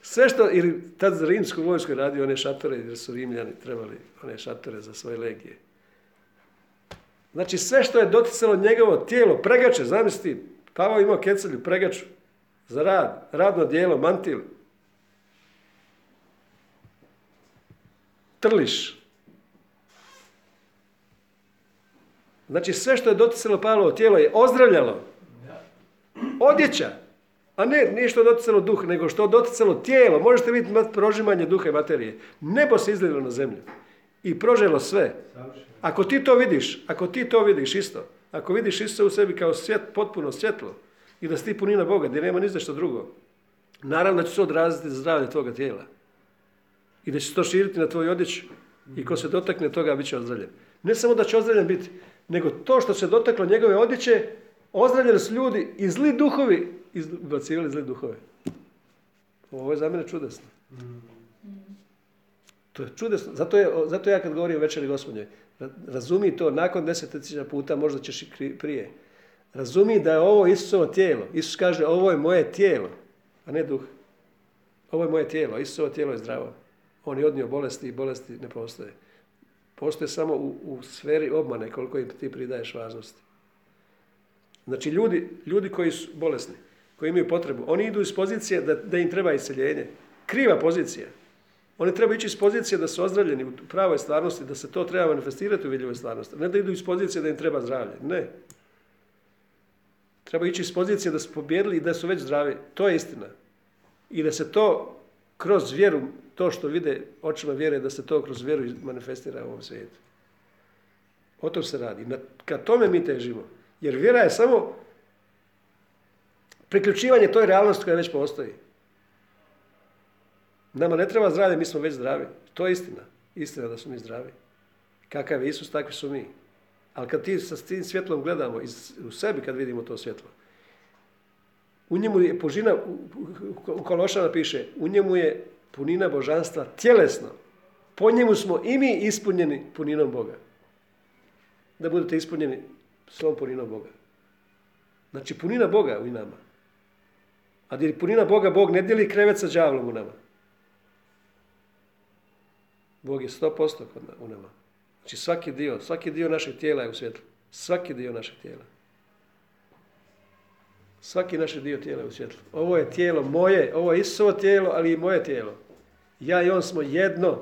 Sve što, ili tad rimsku vojsku je radio one šatore, jer su rimljani trebali one šatore za svoje legije. Znači sve što je doticalo njegovo tijelo, pregače, zamisli, Pavao imao kecelju, pregaču, za rad, radno dijelo, mantil. Trliš. Znači sve što je doticalo Pavlovo tijelo je ozdravljalo. Odjeća. A ne, nije što doticalo duh, nego što doticalo tijelo. Možete vidjeti prožimanje duha i materije. Nebo se izlilo na zemlju. I proželo sve. Ako ti to vidiš, ako ti to vidiš isto, ako vidiš isto u sebi kao svjet, potpuno svjetlo, i da si ti punina Boga, gdje nema ništa što drugo, naravno da će se odraziti za zdravlje toga tijela. I da će se to širiti na tvoju odjeću. I ko se dotakne toga, bit će ozdravljen. Ne samo da će ozdravljen biti, nego to što se dotaklo njegove odjeće, ozdravljeni su ljudi i zli duhovi izbacivali zli duhove. Ovo je za mene čudesno. To je čudesno. Zato, je, zato ja kad govorim večeri gospodnje, razumi to, nakon deset puta možda ćeš i prije. Razumi da je ovo Isusovo tijelo. Isus kaže ovo je moje tijelo, a ne duh. Ovo je moje tijelo, Isusovo tijelo je zdravo. On je odnio bolesti i bolesti ne postoje. Postoje samo u, u sferi obmane koliko im ti pridaješ važnosti. Znači ljudi, ljudi koji su bolesni, koji imaju potrebu, oni idu iz pozicije da, da im treba isceljenje. Kriva pozicija. Oni trebaju ići iz pozicije da su ozdravljeni u pravoj stvarnosti, da se to treba manifestirati u vidljivoj stvarnosti. Ne da idu iz pozicije da im treba zdravlje. Ne. Treba ići iz pozicije da su pobjedili i da su već zdravi. To je istina. I da se to kroz vjeru, to što vide očima vjere, da se to kroz vjeru manifestira u ovom svijetu. O tom se radi. Ka tome mi težimo. Jer vjera je samo priključivanje toj realnosti koja već postoji. Nama ne treba zdravlje, mi smo već zdravi. To je istina. Istina da smo mi zdravi. Kakav je Isus, takvi su mi. Ali kad ti sa tim svjetlom gledamo iz, u sebi kad vidimo to svjetlo, u njemu je požina, u Kološana piše, u njemu je punina božanstva tjelesno. Po njemu smo i mi ispunjeni puninom Boga. Da budete ispunjeni svom puninom Boga. Znači punina Boga u nama. A gdje punina Boga, Bog ne dijeli krevet sa đavlom u nama. Bog je 100% u nama. Znači svaki dio, svaki dio našeg tijela je u svjetlu. Svaki dio našeg tijela. Svaki naš dio tijela je u svjetlu. Ovo je tijelo moje, ovo je Isusovo tijelo, ali i moje tijelo. Ja i on smo jedno.